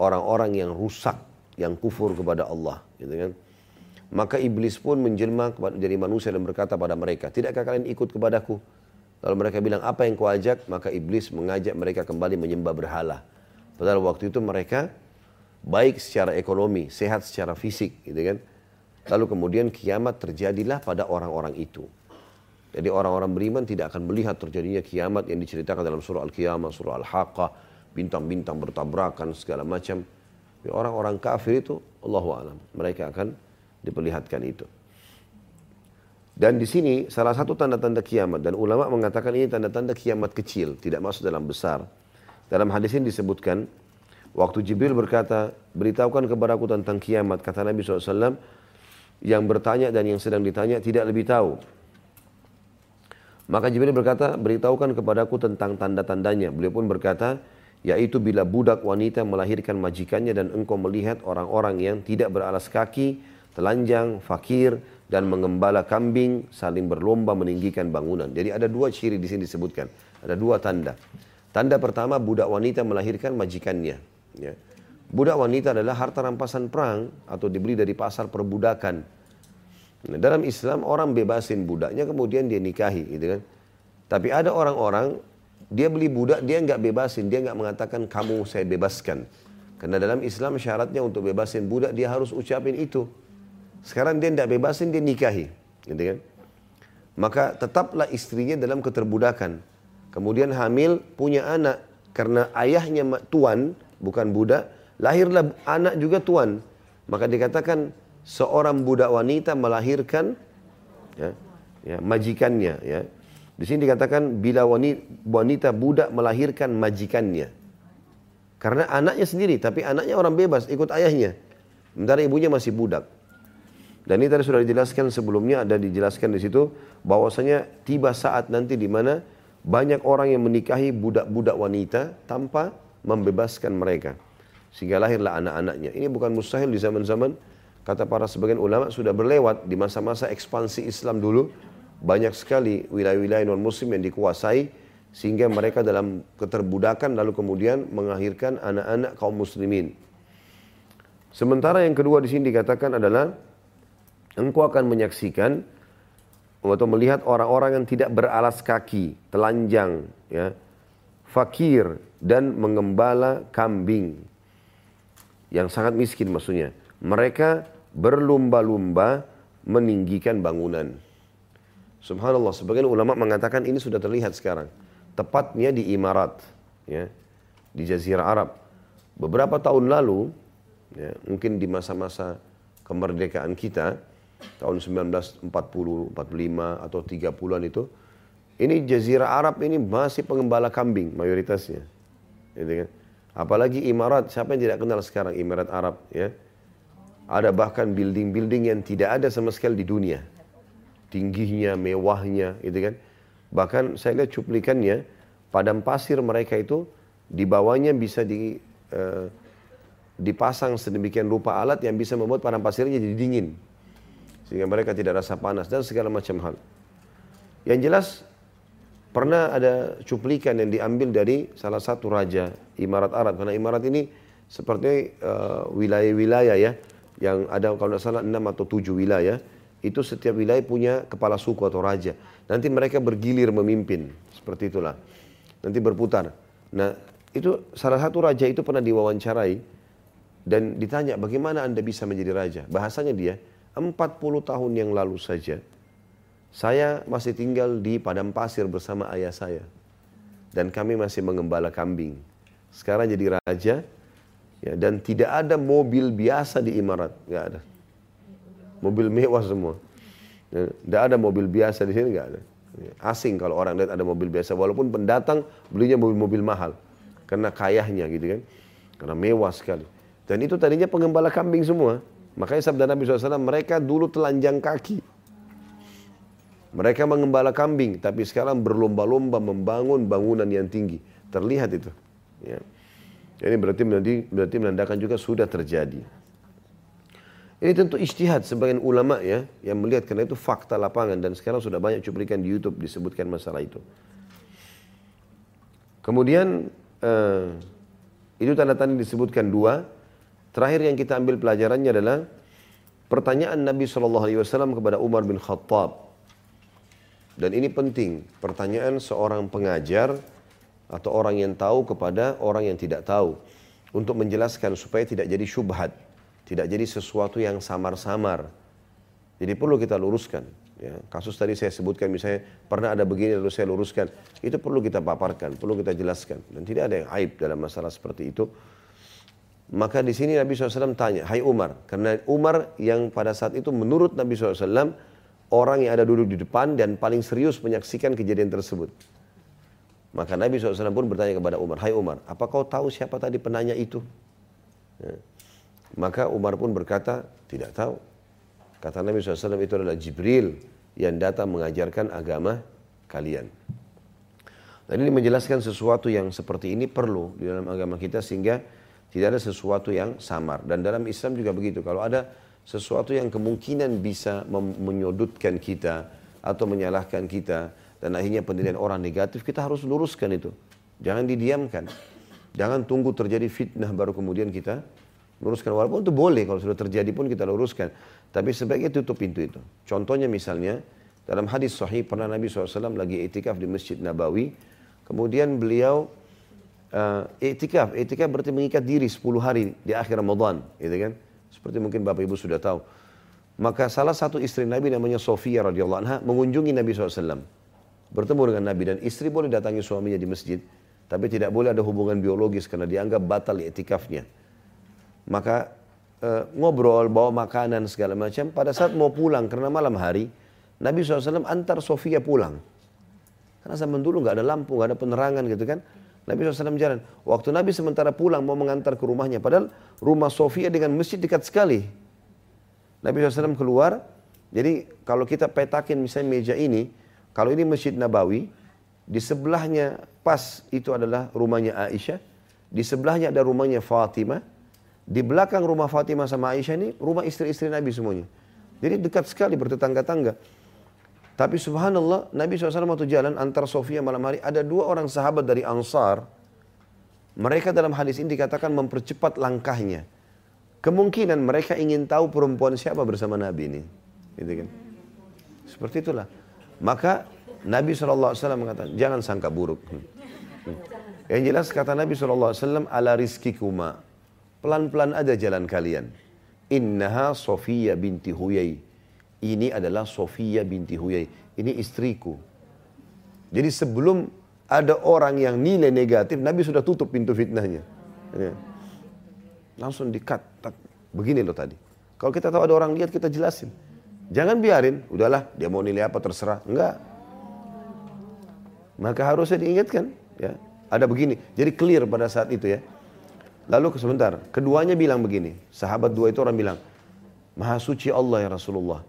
orang-orang yang rusak, yang kufur kepada Allah. Gitu kan? Maka iblis pun menjelma jadi manusia dan berkata pada mereka, tidakkah kalian ikut kepadaku? Lalu mereka bilang, apa yang kau ajak? Maka iblis mengajak mereka kembali menyembah berhala. Padahal waktu itu mereka baik secara ekonomi, sehat secara fisik, gitu kan. Lalu kemudian kiamat terjadilah pada orang-orang itu. Jadi orang-orang beriman tidak akan melihat terjadinya kiamat yang diceritakan dalam surah Al-Qiyamah, surah Al-Haqqah, bintang-bintang bertabrakan segala macam. Orang-orang kafir itu, Allahu alam, mereka akan diperlihatkan itu. Dan di sini salah satu tanda-tanda kiamat dan ulama mengatakan ini tanda-tanda kiamat kecil, tidak masuk dalam besar. Dalam hadis ini disebutkan waktu Jibril berkata, "Beritahukan kepadaku tentang kiamat," kata Nabi SAW, yang bertanya dan yang sedang ditanya tidak lebih tahu. Maka Jibril berkata, "Beritahukan kepadaku tentang tanda-tandanya." Beliau pun berkata, yaitu bila budak wanita melahirkan majikannya dan engkau melihat orang-orang yang tidak beralas kaki telanjang, fakir, dan mengembala kambing saling berlomba meninggikan bangunan. Jadi ada dua ciri di sini disebutkan. Ada dua tanda. Tanda pertama budak wanita melahirkan majikannya. Ya. Budak wanita adalah harta rampasan perang atau dibeli dari pasar perbudakan. Nah, dalam Islam orang bebasin budaknya kemudian dia nikahi, gitu kan? Tapi ada orang-orang dia beli budak dia nggak bebasin, dia nggak mengatakan kamu saya bebaskan. Karena dalam Islam syaratnya untuk bebasin budak dia harus ucapin itu. Sekarang dia tidak bebasin, dia nikahi. Gitu kan? Maka tetaplah istrinya dalam keterbudakan. Kemudian hamil, punya anak. Karena ayahnya tuan, bukan budak. Lahirlah anak juga tuan. Maka dikatakan seorang budak wanita melahirkan ya, ya, majikannya. Ya. Di sini dikatakan bila wanita, wanita budak melahirkan majikannya. Karena anaknya sendiri, tapi anaknya orang bebas, ikut ayahnya. Sementara ibunya masih budak. Dan ini tadi sudah dijelaskan sebelumnya, ada dijelaskan di situ bahwasanya tiba saat nanti di mana banyak orang yang menikahi budak-budak wanita tanpa membebaskan mereka. Sehingga lahirlah anak-anaknya. Ini bukan mustahil di zaman-zaman kata para sebagian ulama sudah berlewat di masa-masa ekspansi Islam dulu. Banyak sekali wilayah-wilayah non-muslim yang dikuasai sehingga mereka dalam keterbudakan lalu kemudian mengakhirkan anak-anak kaum muslimin. Sementara yang kedua di sini dikatakan adalah engkau akan menyaksikan atau melihat orang-orang yang tidak beralas kaki, telanjang, ya, fakir dan mengembala kambing yang sangat miskin maksudnya. Mereka berlumba-lumba meninggikan bangunan. Subhanallah, sebagian ulama mengatakan ini sudah terlihat sekarang. Tepatnya di Imarat, ya, di Jazirah Arab. Beberapa tahun lalu, ya, mungkin di masa-masa kemerdekaan kita, tahun 1940, 45 atau 30-an itu, ini jazirah Arab ini masih pengembala kambing mayoritasnya. Gitu kan? Apalagi Imarat, siapa yang tidak kenal sekarang Imarat Arab ya? Ada bahkan building-building yang tidak ada sama sekali di dunia. Tingginya, mewahnya, gitu kan. Bahkan saya lihat cuplikannya, padang pasir mereka itu di bawahnya bisa di uh, dipasang sedemikian rupa alat yang bisa membuat padang pasirnya jadi dingin sehingga mereka tidak rasa panas dan segala macam hal. Yang jelas pernah ada cuplikan yang diambil dari salah satu raja Imarat Arab karena Imarat ini seperti uh, wilayah-wilayah ya yang ada kalau tidak salah enam atau tujuh wilayah itu setiap wilayah punya kepala suku atau raja. Nanti mereka bergilir memimpin seperti itulah. Nanti berputar. Nah itu salah satu raja itu pernah diwawancarai dan ditanya bagaimana anda bisa menjadi raja. Bahasanya dia 40 tahun yang lalu saja, saya masih tinggal di padang pasir bersama ayah saya. Dan kami masih mengembala kambing. Sekarang jadi raja, ya, dan tidak ada mobil biasa di Imarat. Nggak ada. Mobil mewah semua. Ya, tidak ada mobil biasa di sini, nggak ada. Ya, asing kalau orang lihat ada mobil biasa. Walaupun pendatang belinya mobil-mobil mahal. Karena kayahnya gitu kan. Karena mewah sekali. Dan itu tadinya pengembala kambing semua. Makanya sabda Nabi SAW, mereka dulu telanjang kaki. Mereka mengembala kambing, tapi sekarang berlomba-lomba membangun bangunan yang tinggi. Terlihat itu. Ya. Ini berarti, berarti menandakan juga sudah terjadi. Ini tentu istihad sebagian ulama ya yang melihat karena itu fakta lapangan dan sekarang sudah banyak cuplikan di YouTube disebutkan masalah itu. Kemudian eh, itu tanda-tanda disebutkan dua. Terakhir yang kita ambil pelajarannya adalah pertanyaan Nabi Shallallahu Alaihi Wasallam kepada Umar bin Khattab. Dan ini penting, pertanyaan seorang pengajar atau orang yang tahu kepada orang yang tidak tahu untuk menjelaskan supaya tidak jadi syubhat tidak jadi sesuatu yang samar-samar. Jadi perlu kita luruskan. Ya, kasus tadi saya sebutkan misalnya pernah ada begini lalu saya luruskan. Itu perlu kita paparkan, perlu kita jelaskan. Dan tidak ada yang aib dalam masalah seperti itu. Maka di sini Nabi SAW tanya, Hai Umar. Karena Umar yang pada saat itu menurut Nabi SAW, orang yang ada duduk di depan dan paling serius menyaksikan kejadian tersebut. Maka Nabi SAW pun bertanya kepada Umar, Hai Umar, apa kau tahu siapa tadi penanya itu? Ya. Maka Umar pun berkata, tidak tahu. Kata Nabi SAW itu adalah Jibril yang datang mengajarkan agama kalian. Dan ini menjelaskan sesuatu yang seperti ini perlu di dalam agama kita sehingga tidak ada sesuatu yang samar. Dan dalam Islam juga begitu. Kalau ada sesuatu yang kemungkinan bisa menyudutkan kita atau menyalahkan kita dan akhirnya penilaian orang negatif, kita harus luruskan itu. Jangan didiamkan. Jangan tunggu terjadi fitnah baru kemudian kita luruskan walaupun itu boleh kalau sudah terjadi pun kita luruskan tapi sebaiknya tutup pintu itu contohnya misalnya dalam hadis sahih pernah Nabi SAW lagi etikaf di Masjid Nabawi kemudian beliau uh, etikaf etikaf berarti mengikat diri 10 hari di akhir Ramadan gitu kan seperti mungkin Bapak Ibu sudah tahu maka salah satu istri Nabi namanya Sofia radhiyallahu anha mengunjungi Nabi SAW bertemu dengan Nabi dan istri boleh datangi suaminya di masjid tapi tidak boleh ada hubungan biologis karena dianggap batal etikafnya maka e, ngobrol, bawa makanan segala macam. Pada saat mau pulang karena malam hari, Nabi SAW antar Sofia pulang. Karena zaman dulu nggak ada lampu, nggak ada penerangan gitu kan. Nabi SAW jalan. Waktu Nabi sementara pulang mau mengantar ke rumahnya. Padahal rumah Sofia dengan masjid dekat sekali. Nabi SAW keluar. Jadi kalau kita petakin misalnya meja ini. Kalau ini Masjid Nabawi. Di sebelahnya pas itu adalah rumahnya Aisyah. Di sebelahnya ada rumahnya Fatimah. Di belakang rumah Fatimah sama Aisyah ini rumah istri-istri Nabi semuanya. Jadi dekat sekali bertetangga-tangga. Tapi subhanallah Nabi SAW waktu jalan antar Sofia malam hari ada dua orang sahabat dari Ansar. Mereka dalam hadis ini dikatakan mempercepat langkahnya. Kemungkinan mereka ingin tahu perempuan siapa bersama Nabi ini. Gitu kan. Seperti itulah. Maka Nabi SAW mengatakan jangan sangka buruk. Hmm. Yang jelas kata Nabi SAW ala rizkikuma Pelan-pelan aja jalan kalian. Innaha Sofia binti Huyai. Ini adalah Sofia binti Huyai. Ini istriku. Jadi sebelum ada orang yang nilai negatif, Nabi sudah tutup pintu fitnahnya. Ya. Langsung dikat. Begini loh tadi. Kalau kita tahu ada orang lihat, kita jelasin. Jangan biarin, udahlah dia mau nilai apa terserah. Enggak. Maka harusnya diingatkan. Ya. Ada begini. Jadi clear pada saat itu ya. Lalu sebentar, keduanya bilang begini, sahabat dua itu orang bilang, Maha suci Allah ya Rasulullah.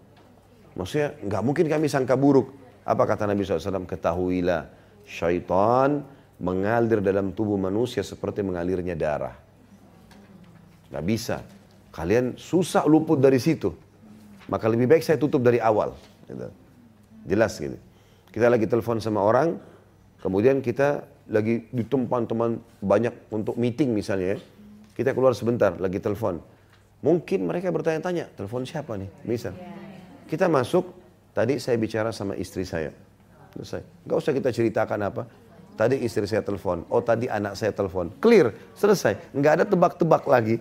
Maksudnya nggak mungkin kami sangka buruk. Apa kata Nabi SAW? Ketahuilah, syaitan mengalir dalam tubuh manusia seperti mengalirnya darah. Gak bisa. Kalian susah luput dari situ. Maka lebih baik saya tutup dari awal. Gitu. Jelas gitu. Kita lagi telepon sama orang, kemudian kita lagi di tempat teman banyak untuk meeting misalnya ya. Kita keluar sebentar lagi telepon. Mungkin mereka bertanya-tanya, telepon siapa nih? Misal. Kita masuk, tadi saya bicara sama istri saya. Selesai. Gak usah kita ceritakan apa. Tadi istri saya telepon, oh tadi anak saya telepon. Clear, selesai. Nggak ada tebak-tebak lagi.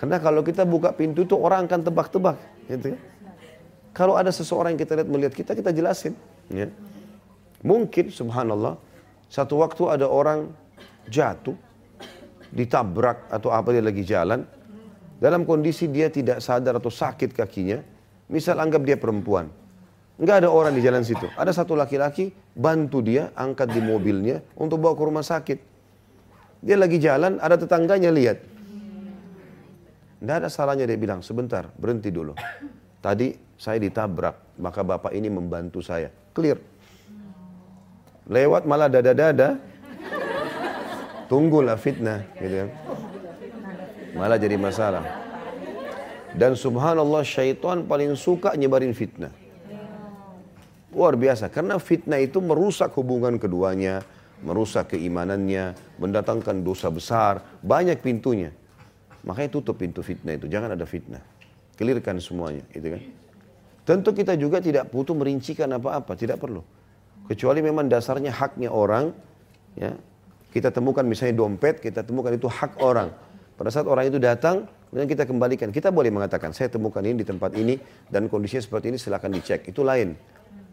Karena kalau kita buka pintu itu orang akan tebak-tebak. Gitu ya. Kalau ada seseorang yang kita lihat melihat kita, kita jelasin. Ya. Mungkin subhanallah satu waktu ada orang jatuh, ditabrak atau apa dia lagi jalan, dalam kondisi dia tidak sadar atau sakit kakinya, misal anggap dia perempuan, nggak ada orang di jalan situ, ada satu laki-laki bantu dia angkat di mobilnya untuk bawa ke rumah sakit. Dia lagi jalan, ada tetangganya lihat. Tidak ada salahnya dia bilang, sebentar, berhenti dulu. Tadi saya ditabrak, maka bapak ini membantu saya. Clear. Lewat malah dada-dada, tunggulah fitnah. Gitu kan. Malah jadi masalah. Dan subhanallah syaitan paling suka nyebarin fitnah. Luar biasa, karena fitnah itu merusak hubungan keduanya, merusak keimanannya, mendatangkan dosa besar, banyak pintunya. Makanya tutup pintu fitnah itu, jangan ada fitnah. Kelirkan semuanya, itu kan. Tentu kita juga tidak butuh merincikan apa-apa, tidak perlu. Kecuali memang dasarnya haknya orang, ya. Kita temukan misalnya dompet, kita temukan itu hak orang. Pada saat orang itu datang, kemudian kita kembalikan. Kita boleh mengatakan, saya temukan ini di tempat ini, dan kondisinya seperti ini, silahkan dicek. Itu lain.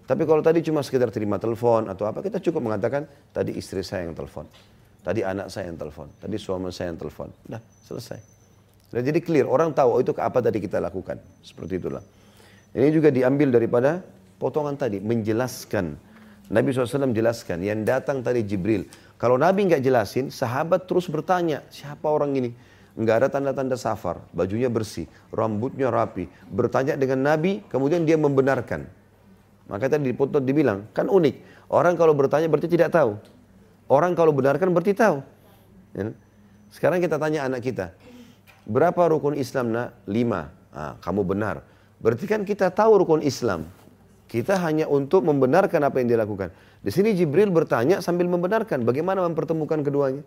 Tapi kalau tadi cuma sekedar terima telepon atau apa, kita cukup mengatakan, tadi istri saya yang telepon. Tadi anak saya yang telepon. Tadi suami saya yang telepon. Udah, selesai. Dan jadi clear, orang tahu oh, itu apa tadi kita lakukan. Seperti itulah. Ini juga diambil daripada potongan tadi, menjelaskan. Nabi SAW jelaskan, yang datang tadi Jibril. Kalau Nabi nggak jelasin, sahabat terus bertanya, siapa orang ini? Nggak ada tanda-tanda safar, bajunya bersih, rambutnya rapi. Bertanya dengan Nabi, kemudian dia membenarkan. Maka tadi dipoto dibilang, kan unik. Orang kalau bertanya berarti tidak tahu. Orang kalau benarkan berarti tahu. Ya. Sekarang kita tanya anak kita, Berapa rukun Islam nak? Lima. Nah, kamu benar. Berarti kan kita tahu rukun Islam. Kita hanya untuk membenarkan apa yang dilakukan. Di sini Jibril bertanya sambil membenarkan bagaimana mempertemukan keduanya.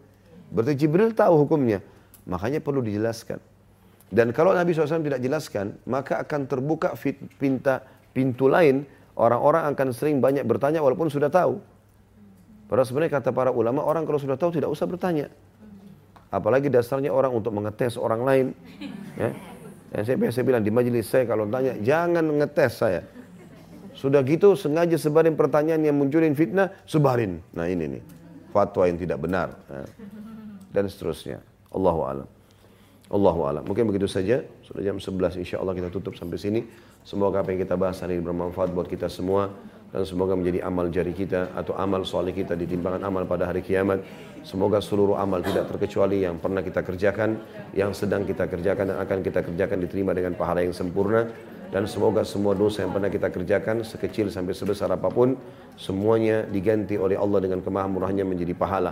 Berarti Jibril tahu hukumnya. Makanya perlu dijelaskan. Dan kalau Nabi SAW tidak jelaskan, maka akan terbuka pinta, pintu lain. Orang-orang akan sering banyak bertanya walaupun sudah tahu. Padahal sebenarnya kata para ulama, orang kalau sudah tahu tidak usah bertanya. Apalagi dasarnya orang untuk mengetes orang lain. Ya. Yang saya biasa bilang di majelis saya kalau tanya, jangan ngetes saya. Sudah gitu sengaja sebarin pertanyaan yang munculin fitnah, sebarin. Nah ini nih, fatwa yang tidak benar. Ya. Dan seterusnya. Allahu alam. Allahu alam. Mungkin begitu saja. Sudah jam 11 insya Allah kita tutup sampai sini. Semoga apa yang kita bahas hari ini bermanfaat buat kita semua dan semoga menjadi amal jari kita atau amal soleh kita di timbangan amal pada hari kiamat. Semoga seluruh amal tidak terkecuali yang pernah kita kerjakan, yang sedang kita kerjakan dan akan kita kerjakan diterima dengan pahala yang sempurna. Dan semoga semua dosa yang pernah kita kerjakan sekecil sampai sebesar apa pun semuanya diganti oleh Allah dengan kemahamurahnya menjadi pahala.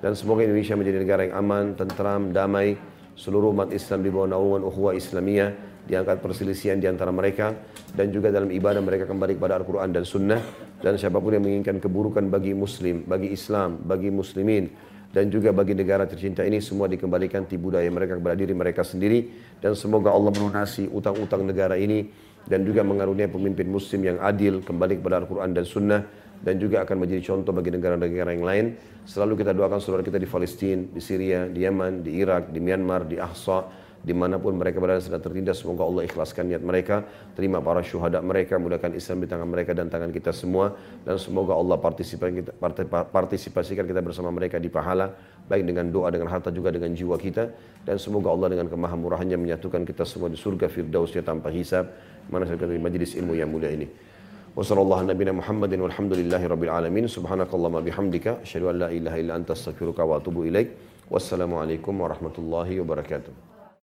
Dan semoga Indonesia menjadi negara yang aman, tentram, damai, seluruh umat Islam di bawah naungan ukhuwah Islamiyah diangkat perselisihan di antara mereka. Dan juga dalam ibadah mereka kembali kepada Al-Quran dan Sunnah. Dan siapa pun yang menginginkan keburukan bagi Muslim, bagi Islam, bagi Muslimin dan juga bagi negara tercinta ini semua dikembalikan di budaya mereka kepada diri mereka sendiri. Dan semoga Allah melunasi utang-utang negara ini dan juga mengaruniai pemimpin muslim yang adil kembali kepada Al-Quran dan Sunnah dan juga akan menjadi contoh bagi negara-negara yang lain. Selalu kita doakan saudara kita di Palestina, di Syria, di Yaman, di Irak, di Myanmar, di Ahsa, di mana pun mereka berada sedang tertindas. Semoga Allah ikhlaskan niat mereka. Terima para syuhada mereka mudahkan Islam di tangan mereka dan tangan kita semua. Dan semoga Allah partisipasikan kita, bersama mereka di pahala baik dengan doa dengan harta juga dengan jiwa kita. Dan semoga Allah dengan kemahamurahannya menyatukan kita semua di surga firdausnya tanpa hisab. Mana saya di majlis ilmu yang mulia ini Wassalamualaikum warahmatullahi Muhammadin walhamdulillahi rabbil alamin subhanakallahumma bihamdika asyhadu an la ilaha illa anta astaghfiruka wa atubu ilaik wassalamualaikum warahmatullahi wabarakatuh